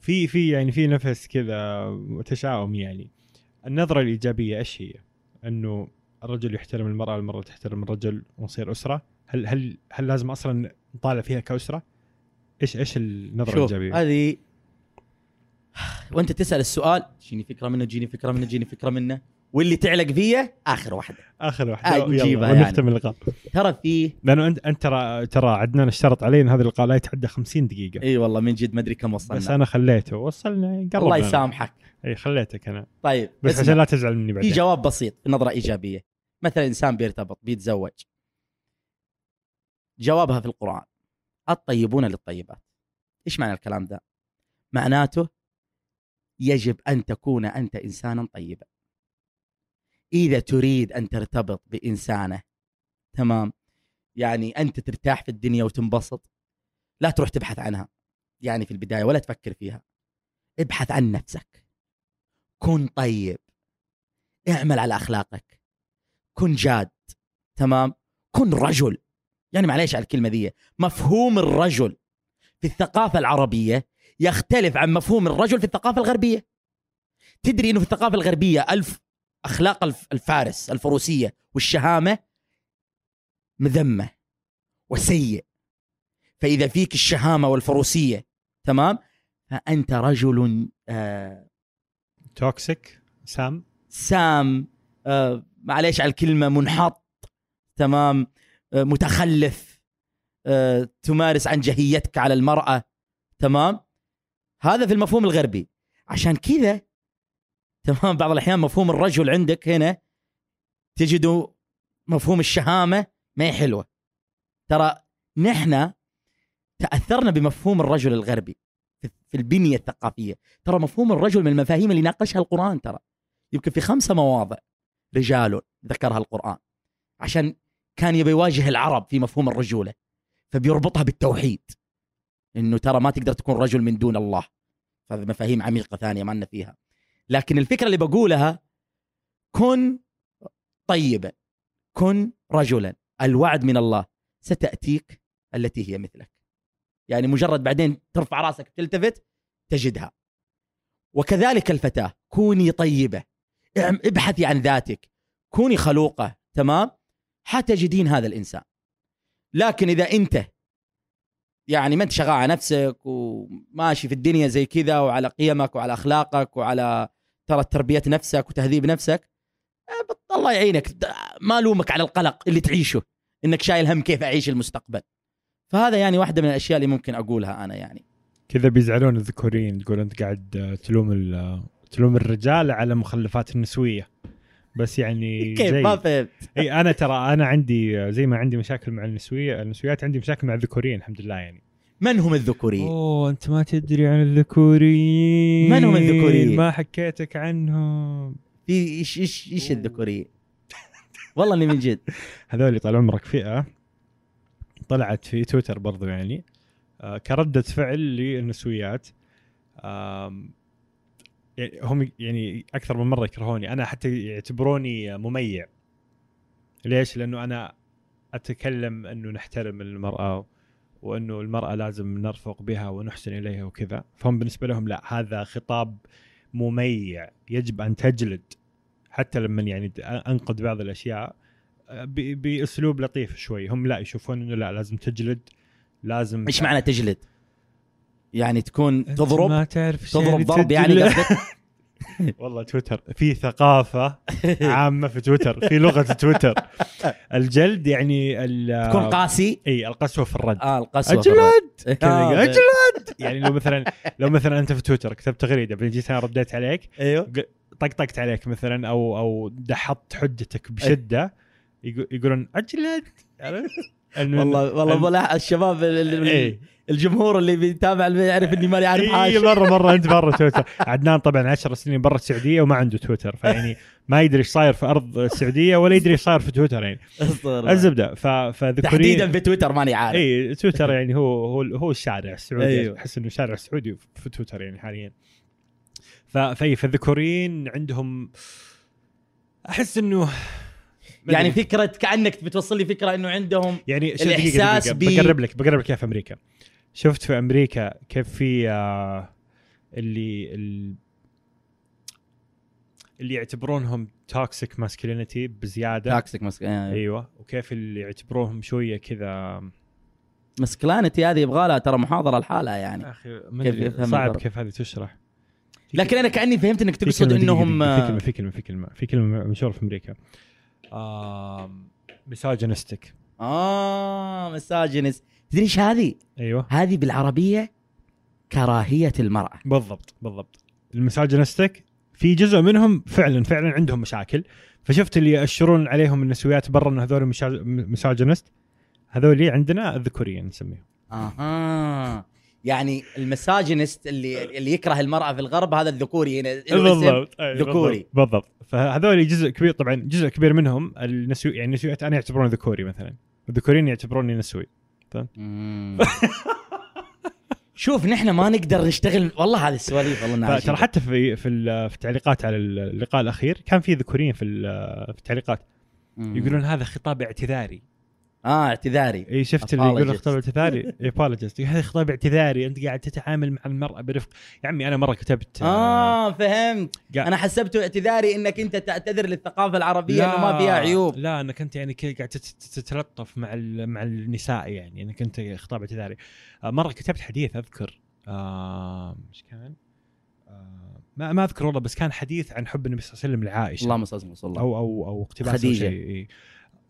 في في يعني في نفس كذا تشاؤم يعني. النظرة الإيجابية إيش هي؟ إنه الرجل يحترم المرأة المرأة تحترم الرجل ونصير أسرة. هل هل هل لازم أصلا نطالع فيها كأسرة؟ إيش إيش النظرة الإيجابية؟ هذه وانت تسأل السؤال تجيني فكرة منه تجيني فكرة منه تجيني فكرة منه. واللي تعلق فيه آخر واحدة. آخر واحدة. آه، نجيبها ونختم اللقاء. ترى فيه لأنه انت أنت ترى ترى عدنان اشترط علي إن هذا اللقاء لا يتعدى 50 دقيقة. إي والله من جد ما أدري كم بس وصلنا أنا خليته. وصلنا قرب الله. يسامحك. إي خليتك أنا. طيب بس. عشان لا تزعل مني في بعدين جواب بسيط نظرة إيجابية. مثلا إنسان بيرتبط بيتزوج. جوابها في القرآن. الطيبون للطيبات. إيش معنى الكلام ده؟ معناته يجب أن تكون أنت انسانا طيبا. إذا تريد أن ترتبط بإنسانة تمام؟ يعني أنت ترتاح في الدنيا وتنبسط لا تروح تبحث عنها يعني في البداية ولا تفكر فيها. ابحث عن نفسك. كن طيب. اعمل على أخلاقك. كن جاد تمام؟ كن رجل. يعني معليش على الكلمة دي مفهوم الرجل. في الثقافة العربية يختلف عن مفهوم الرجل في الثقافة الغربية. تدري إنه في الثقافة الغربية ألف أخلاق الف- الفارس الفروسية والشهامة مذمة وسيء. فإذا فيك الشهامة والفروسية تمام؟ فأنت رجل آه توكسيك سام؟ سام آه معليش على الكلمة منحط تمام؟ آه متخلف آه تمارس عنجهيتك على المرأة تمام؟ هذا في المفهوم الغربي. عشان كذا تمام بعض الأحيان مفهوم الرجل عندك هنا تجده مفهوم الشهامة ما هي حلوة. ترى نحن تأثرنا بمفهوم الرجل الغربي في- البنية الثقافية. ترى مفهوم الرجل من المفاهيم اللي ناقشها القرآن ترى. يمكن في خمسة مواضع رجال ذكرها القرآن. عشان كان يبي يواجه العرب في مفهوم الرجولة فبيربطها بالتوحيد. إنه ترى ما تقدر تكون رجل من دون الله. هذه مفاهيم عميقة ثانية ما لنا فيها. لكن الفكرة اللي بقولها كن طيبا كن رجلا. الوعد من الله ستأتيك التي هي مثلك. يعني مجرد بعدين ترفع رأسك تلتفت تجدها. وكذلك الفتاة كوني اعم- ابحثي عن ذاتك. كوني خلوقة. تمام؟ حتجدين هذا الإنسان. لكن إذا أنت يعني ما أنت شغال على نفسك وماشي في الدنيا زي كذا وعلى قيمك وعلى أخلاقك وعلى ترى تربية نفسك وتهذيب نفسك بط- الله يعينك. ما لومك على القلق اللي تعيشه إنك شايل هم كيف أعيش المستقبل. فهذا يعني واحدة من الأشياء اللي ممكن أقولها أنا يعني. كذا بيزعلون الذكوريين تقول أنت قاعد آه، تلوم آه، تلوم الرجال على مخلفات النسوية. بس يعني كيف؟ ما فهمت. إي أنا ترى أنا عندي زي ما عندي مشاكل مع النسوية النسويات عندي مشاكل مع الذكوريين الحمد لله يعني. من هم الذكوريين؟ أوه أنت ما تدري عن الذكوريين. من هم الذكوريين؟ ما حكيتك عنهم. في إيش إيش إيش الذكوريين؟ والله إني من جد. هذول طال عمرك فئة طلعت في تويتر برضو يعني آه، كردة فعل للنسويات. يعني هم يعني أكثر من مرة يكرهوني. أنا حتى يعتبروني مميع. ليش؟ لأنه أنا أتكلم أنه نحترم المرأة وأنه المرأة لازم نرفق بها ونحسن إليها وكذا. فهم بالنسبة لهم لا هذا خطاب مميع. يجب أن تجلد. حتى لما يعني انقد بعض الأشياء بأسلوب لطيف شوي. هم لا يشوفون إنه لا لازم تجلد لازم إيش معنى تجلد؟ يعني تكون تضرب ما تعرف تضرب يعني ضرب يعني؟ والله تويتر في ثقافة عامة في تويتر في لغة تويتر. الجلد يعني ال- تكون قاسي؟ إي القسوة في الرد. آه القسوة أجلد! آه، أجلد! يعني لو مثلا لو مثلا أنت في تويتر كتبت تغريدة بعدين جيت أنا رديت عليك. أيوه. طقطقت عليك مثلا أو أو دحضت حجتك بشدة يقو- يقولون أجلد! والله والله والله الشباب ال- ال- إيه. الجمهور اللي بيتابع اللي يعرف إني ماني عارف اي حاجة. مره مرة أنت برا تويتر. عدنان طبعا 10 سنين برا السعودية وما عنده تويتر فيعني ما يدري إيش صاير في أرض السعودية ولا يدري إيش صاير في تويتر يعني. الزبدة. ف فذكورين تحديدا في تويتر ماني عارف. اي تويتر يعني هو هو هو الشارع السعودي. أيوه. أحس إنه شارع سعودي في تويتر يعني حاليا. ف في فالذكوريين عندهم أحس إنه يعني. فكره كأنك بتوصل لي فكرة إنه عندهم يعني شوف الإحساس دقيقة دقيقة ب- بقرب لك بقرب لك في أمريكا. شفت في أمريكا كيف في آه اللي ال- اللي يعتبرونهم toxic masculinity بزيادة. toxic masc... أيوه أيوه. وكيف اللي يعتبروهم شوية كذا masculinity هذه يبغى لها ترى محاضرة لحالها يعني. يا أخي كيف صعب؟ كيف هذه تشرح. لكن أنا كأني فهمت إنك تقصد إنهم في كلمه في كلمه في كلمه في كلمة مشهورة في أمريكا. مساجنستك آه مساجنس تدري إيش هذه؟ أيوه. هذه بالعربية كراهية المرأة. بالضبط بالضبط. المساجنستك في جزء منهم فعلا فعلا عندهم مشاكل. فشفت اللي يأشرون عليهم النسويات برا انه هذول مساجنست هذول عندنا الذكوريين نسميهم. أها. يعني المساجنست اللي اللي يكره المرأة في الغرب هذا الذكوري. هنا له اسم بالضبط. ذكوري. بالضبط, فهذول جزء كبير طبعا جزء كبير منهم النسو يعني النسويات أنا يعتبرون ذكوري مثلا. الذكوريين يعتبروني نسوي. شوف نحن ما نقدر نشتغل. والله هذه السواليف والله ترى. حتى في في ال- في التعليقات على اللقاء الأخير كان في ذكوريين في ال- في التعليقات. يقولون هذا خطاب اعتذاري. آه اعتذاري. إي شفت اللي يقول. خطاب اعتذاري؟ ابولوجيست هذا خطاب اعتذاري. أنت قاعد تتعامل مع المرأة برفق. يا عمي أنا مرة كتبت آه فهمت. قاعد- أنا حسبته اعتذاري إنك أنت تعتذر للثقافة العربية إنه ما فيها عيوب. لا إنك أنت يعني كذا قاعد تت- تتلطف مع ال- مع النساء يعني إنك أنت خطاب اعتذاري. آه، مرة كتبت حديث أذكر. آه، إيش كان؟ آه، ما ما أذكر والله بس كان حديث عن حب النبي صلى الله عليه وسلم لعائشة. اللهم صل وسلم. أو أو أو اقتباس أو خديجة. شيء إيه.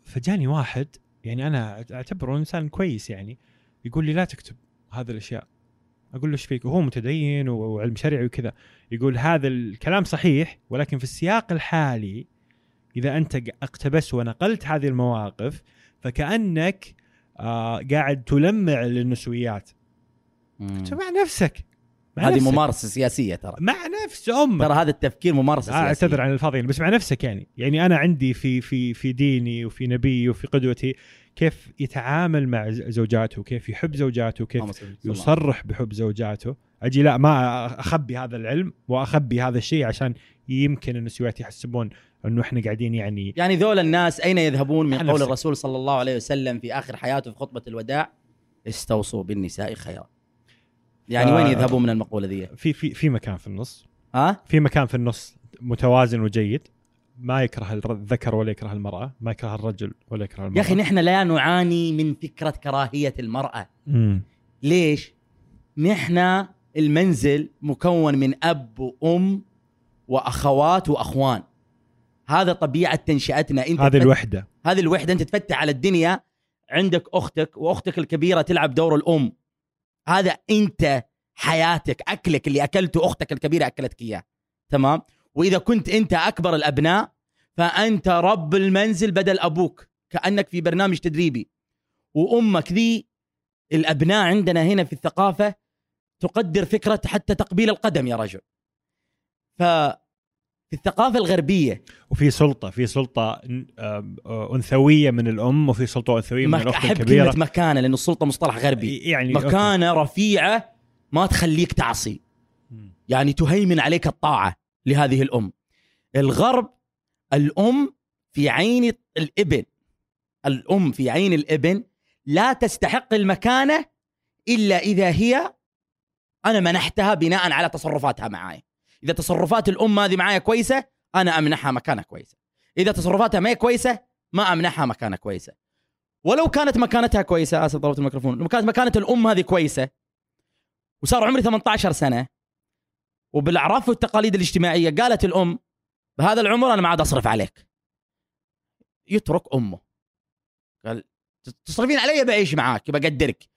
فجاني واحد يعني أنا أعتبره إنسان كويس يعني. يقول لي لا تكتب هذه الأشياء. أقول له إيش فيك؟ وهو متدين وعلم شرعي وكذا. يقول هذا الكلام صحيح ولكن في السياق الحالي إذا أنت اقتبست ونقلت هذه المواقف فكأنك آه قاعد تلمع للنسويات. مع نفسك. هذه. ممارسة سياسية ترى. مع نفس أمك. ترى هذا التفكير ممارسة لا سياسية. أعتذر عن الفاضي بس مع نفسك يعني. يعني أنا عندي في في في ديني وفي نبي وفي قدوتي كيف يتعامل مع زوجاته وكيف يحب زوجاته الله. يصرح بحب زوجاته. أجي لا ما أخبي هذا العلم وأخبي هذا الشيء عشان يمكن النسويات يحسبون إنه إحنا قاعدين يعني يعني ذول الناس أين يذهبون من قول. الرسول صلى الله عليه وسلم في آخر حياته في خطبة الوداع؟ استوصوا بالنساء خيرا. يعني ف- وين يذهبون من المقولة ذي؟ في في في مكان في النص. ها؟ في مكان في النص متوازن وجيد. ما يكره الذكر ولا يكره المرأة. ما يكره الرجل ولا يكره المراه يا أخي نحن لا نعاني من فكرة كراهية المرأة. مم. ليش؟ نحن المنزل مكون من أب وأم وأخوات وأخوان. هذا طبيعة تنشئتنا. إنت هذه الوحدة. هذه الوحدة. أنت تفتح على الدنيا عندك أختك وأختك الكبيرة تلعب دور الأم. هذا انت حياتك أكلك اللي أكلته أختك الكبيرة أكلتك إياه. تمام؟ وإذا كنت أنت أكبر الأبناء فأنت رب المنزل بدل أبوك كأنك في برنامج تدريبي. وأمك ذي الأبناء عندنا هنا في الثقافة تقدر فكرة حتى تقبيل القدم يا رجل. ف في الثقافة الغربية. وفي سلطة في سلطة آه، أنثوية من الأم وفي سلطة أنثوية من مك... الأخت أحب الكبيرة. كلمة مكانة لأنه السلطة مصطلح غربي. يعني أوكي. مكانة رفيعة ما تخليك تعصي. يعني تهيمن عليك الطاعة لهذه الأم. الغرب الأم في عين الإبن. الأم في عين الإبن لا تستحق المكانة إلا إذا هي أنا منحتها بناء على تصرفاتها معاي. إذا تصرفات الام هذه معايا كويسة أنا أمنحها مكانه كويسة. إذا تصرفاتها ما هي كويسة ما أمنحها مكانه كويسة. ولو كانت مكانتها كويسة آسف ضربت الميكروفون لو كانت مكانة الام هذه كويسة وصار عمري 18 سنة وبالأعراف والتقاليد الاجتماعية قالت الأم بهذا العمر أنا ما عاد أصرف عليك. يترك أمه. قال تصرفين علي بعيش معاك بقدرك.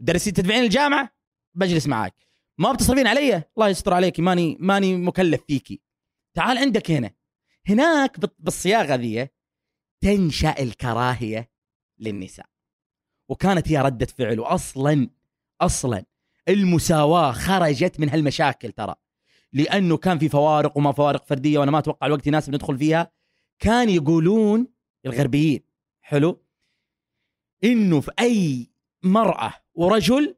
درسي تدفعين الجامعة بجلس معاك. ما بتصرفين علي؟ الله يستر عليك ماني ماني مكلف فيكي. تعال عندك هنا. هناك بال- بالصياغة ذي تنشأ الكراهية للنساء. وكانت هي ردة فعل واصلا أصلا. المساواة خرجت من هالمشاكل ترى. لأنه كان في فوارق وما فوارق فردية وأنا ما أتوقع الوقت يناسب ندخل فيها. كان يقولون الغربيين حلو؟ إنه في أي مرأة ورجل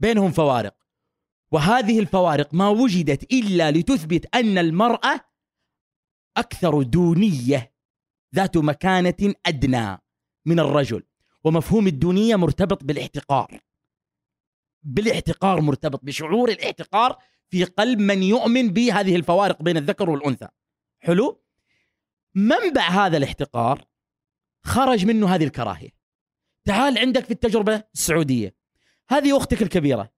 بينهم فوارق. وهذه الفوارق ما وجدت إلا لتثبت أن المرأة أكثر دونية ذات مكانة أدنى من الرجل. ومفهوم الدونية مرتبط بالاحتقار. بالاحتقار مرتبط بشعور الاحتقار في قلب من يؤمن بهذه الفوارق بين الذكر والأنثى. حلو؟ منبع هذا الاحتقار خرج منه هذه الكراهية. تعال عندك في التجربة السعودية. هذه أختك الكبيرة.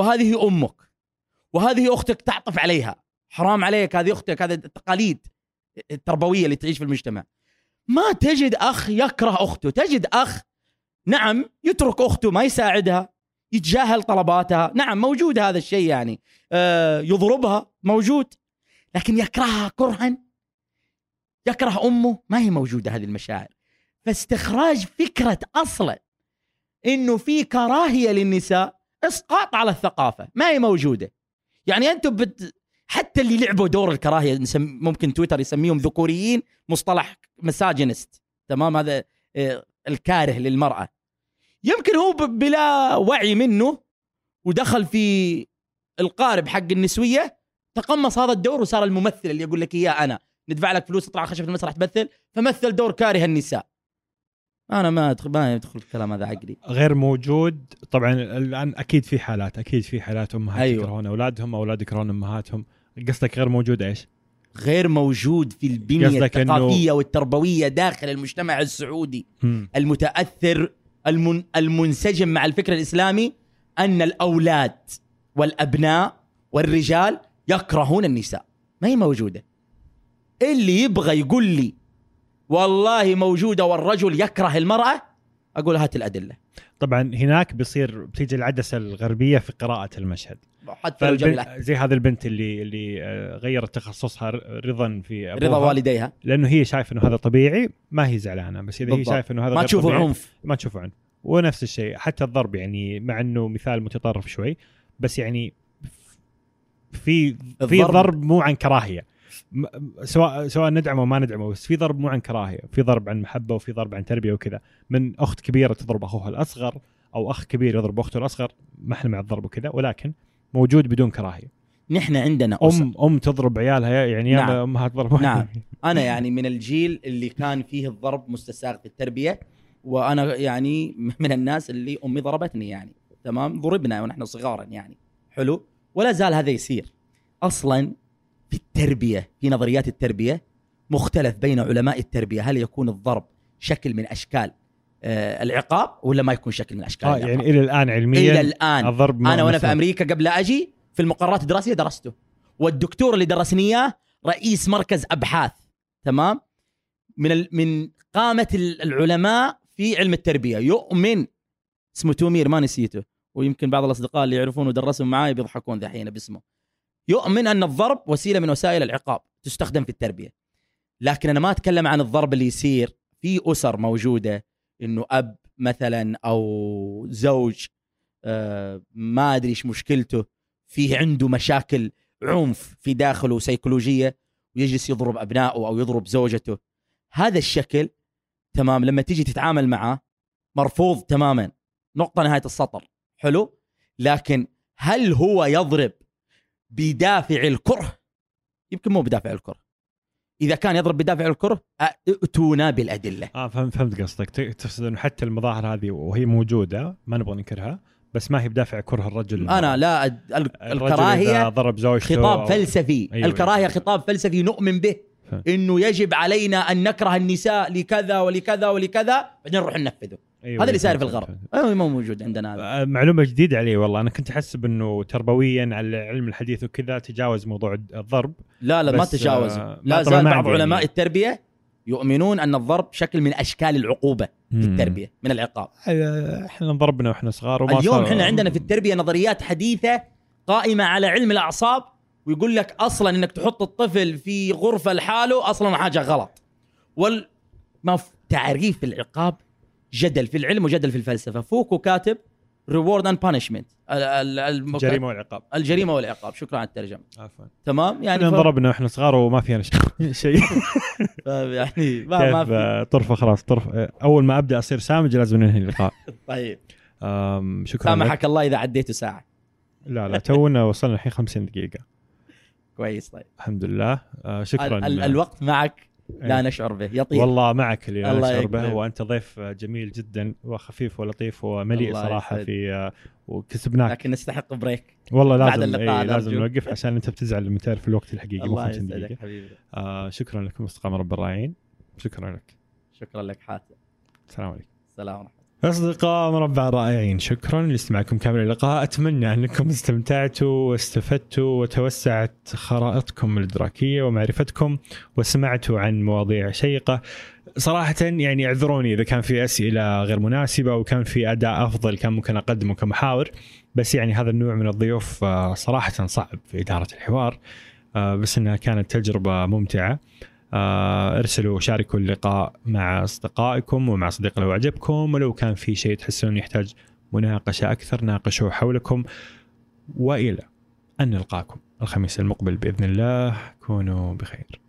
وهذه أمك وهذه أختك تعطف عليها. حرام عليك هذه أختك هذه التقاليد التربوية اللي تعيش في المجتمع. ما تجد أخ يكره أخته تجد أخ نعم يترك أخته ما يساعدها يتجاهل طلباتها نعم موجود هذا الشيء يعني آه يضربها موجود لكن يكرهها كرها يكره أمه ما هي موجودة هذه المشاعر. فاستخراج فكرة أصلا إنه في كراهية للنساء إسقاط على الثقافة ما هي موجودة. يعني أنتم بت... حتى اللي لعبوا دور الكراهية نسم... ممكن تويتر يسميهم ذكوريين مصطلح مساجنست تمام؟ هذا آه، الكاره للمرأة. يمكن هو. بلا وعي منه ودخل في القارب حق النسوية تقمص هذا الدور وصار الممثل اللي يقول لك إياه أنا. ندفع لك فلوس تطلع خشبه المسرح تمثل فمثل دور كاره النساء. أنا ما ادخل ما يدخل الكلام هذا عقلي غير موجود طبعا الآن أكيد في حالات أكيد في حالات امهات أيوة. يكرهون أولادهم أولاد يكرهون أمهاتهم قصدك غير موجود إيش؟ غير موجود في البنية قصدك إنه- الثقافية والتربوية داخل المجتمع السعودي مم. المتأثر المن المنسجم مع الفكر الإسلامي أن الأولاد والأبناء والرجال يكرهون النساء ما هي موجودة اللي يبغى يقول لي والله موجودة والرجل يكره المرأة؟ أقول هات الأدلة. طبعا هناك بيصير بتيجي العدسة الغربية في قراءة المشهد. حتى زي هذه البنت اللي اللي آه، غيرت تخصصها رضا في أبوها. رضا والديها. لأنه هي شايفة إنه هذا طبيعي ما هي زعلانة بس إذا هي. شايفة إنه هذا ما طبيعي، عنف. ما تشوفه عنف. ونفس الشيء حتى الضرب يعني مع إنه مثال متطرف شوي بس يعني في في. ضرب مو عن كراهية. سواء سواء ندعمه أو ما ندعمه بس في ضرب مو عن كراهية في ضرب عن محبة وفي ضرب عن تربية وكذا. من أخت كبيرة تضرب أخوها الأصغر أو أخ كبير يضرب أخته الأصغر ما إحنا مع الضرب وكذا ولكن موجود بدون كراهية. نحن عندنا أسر. أم ام تضرب عيالها يعني نعم. يا امها تضرب. نعم. أنا يعني من الجيل اللي كان فيه الضرب مستساغ في التربية وأنا يعني من الناس اللي أمي ضربتني يعني. تمام؟ ضربنا ونحن صغارا يعني. حلو؟ ولا زال هذا يصير. أصلا في التربية في نظريات التربية مختلف بين علماء التربية. هل يكون الضرب شكل من أشكال آه العقاب ولا ما يكون شكل من أشكال آه العقاب؟ يعني إلى الآن علميا إلى الآن. الضرب أنا وأنا في. أمريكا قبل أجي في المقررات الدراسية درسته. والدكتور اللي درسني إياه رئيس مركز أبحاث تمام؟ من ال... من قامة ال- العلماء في علم التربية. يؤمن. اسمه تومير ما نسيته. ويمكن بعض الأصدقاء اللي يعرفونه ودرسهم معاي بيضحكون ذحين باسمه. يؤمن أن الضرب وسيلة من وسائل العقاب تستخدم في التربية. لكن أنا ما أتكلم عن الضرب اللي يصير في أسر موجودة إنه أب مثلا أو زوج آه، ما أدري إيش مشكلته فيه عنده مشاكل عنف في داخله سيكولوجية ويجلس يضرب أبنائه أو يضرب زوجته. هذا الشكل تمام لما تيجي تتعامل معه مرفوض تماما نقطة نهاية السطر حلو؟ لكن هل هو يضرب بدافع الكره. يمكن مو بدافع الكره. إذا كان يضرب بدافع الكره اتونا بالأدلة. آه فهمت فهمت قصدك. تقصد إنه حتى المظاهر هذه وهي موجودة ما نبغى ننكرها بس ما هي بدافع كره الرجل. أنا لا الكراهية ضرب زوجته خطاب أو- فلسفي. أيوة. الكراهية خطاب فلسفي نؤمن به. إنه يجب علينا أن نكره النساء لكذا ولكذا ولكذا بعدين نروح ننفذه. أيوة هذا اللي صاير في الغرب. أيوة مو موجود عندنا هذا. آه، معلومة جديدة علي والله. أنا كنت احسب انه تربويا على علم الحديث وكذا تجاوز موضوع الضرب. لا لا ما تجاوز. آه، لا زال بعض علماء يعني. التربية يؤمنون أن الضرب شكل من أشكال العقوبة في. التربية من العقاب. إحنا ضربنا وإحنا صغار وما اليوم إحنا عندنا في التربية نظريات حديثة قائمة على علم الأعصاب ويقول لك أصلا إنك تحط الطفل في غرفة لحاله أصلا حاجة غلط. وال ما في تعريف العقاب جدل في العلم وجدل في الفلسفة. فوكو كاتب reward and punishment الجريمة والعقاب. الجريمة والعقاب. شكرا على الترجمة. عفوا. تمام؟ يعني إحنا ف... ضربنا وإحنا صغار وما فينا شيء-. يعني ما, ما في. طرفه خلاص طرف. أول ما أبدأ أصير سامج لازم ننهي اللقاء. طيب. شكرا لك. سامحك الله إذا عديته ساعة. لا لا تونا وصلنا الحين 50 دقيقة. كويس طيب. الحمد لله. آه، شكرا ال... ال... الوقت معك لا إيه. نشعر به يطير. والله معك اللي لا نشعر به. وأنت ضيف جميل جدا وخفيف ولطيف ومليء صراحة. في آه، وكسبناك. لكن نستحق بريك. والله بعد لازم اللقاء إيه لازم. نوقف عشان أنت بتزعل لما تعرف الوقت الحقيقي الله 50 دقيقة. يسعدك حبيبي. آه شكرا لكم استقامه رب الراعين شكرا لك. شكرا لك حاتم. السلام عليكم. السلام ورحمة أصدقاء مربع الرائعين شكرا لاستماعكم كامل اللقاء. أتمنى أنكم استمتعتوا واستفدتوا وتوسعت خرائطكم الإدراكية ومعرفتكم وسمعتوا عن مواضيع شيقة. صراحة يعني اعذروني إذا كان في أسئلة غير مناسبة وكان في أداء أفضل كان ممكن أقدمه كمحاور بس يعني هذا النوع من الضيوف آه، صراحة صعب في إدارة الحوار آه، بس إنها كانت تجربة ممتعة. آه، ارسلوا وشاركوا اللقاء مع أصدقائكم ومع صديق لو اعجبكم ولو كان في شيء تحسون يحتاج مناقشة أكثر ناقشوه حولكم. وإلى أن نلقاكم الخميس المقبل بإذن الله. كونوا بخير.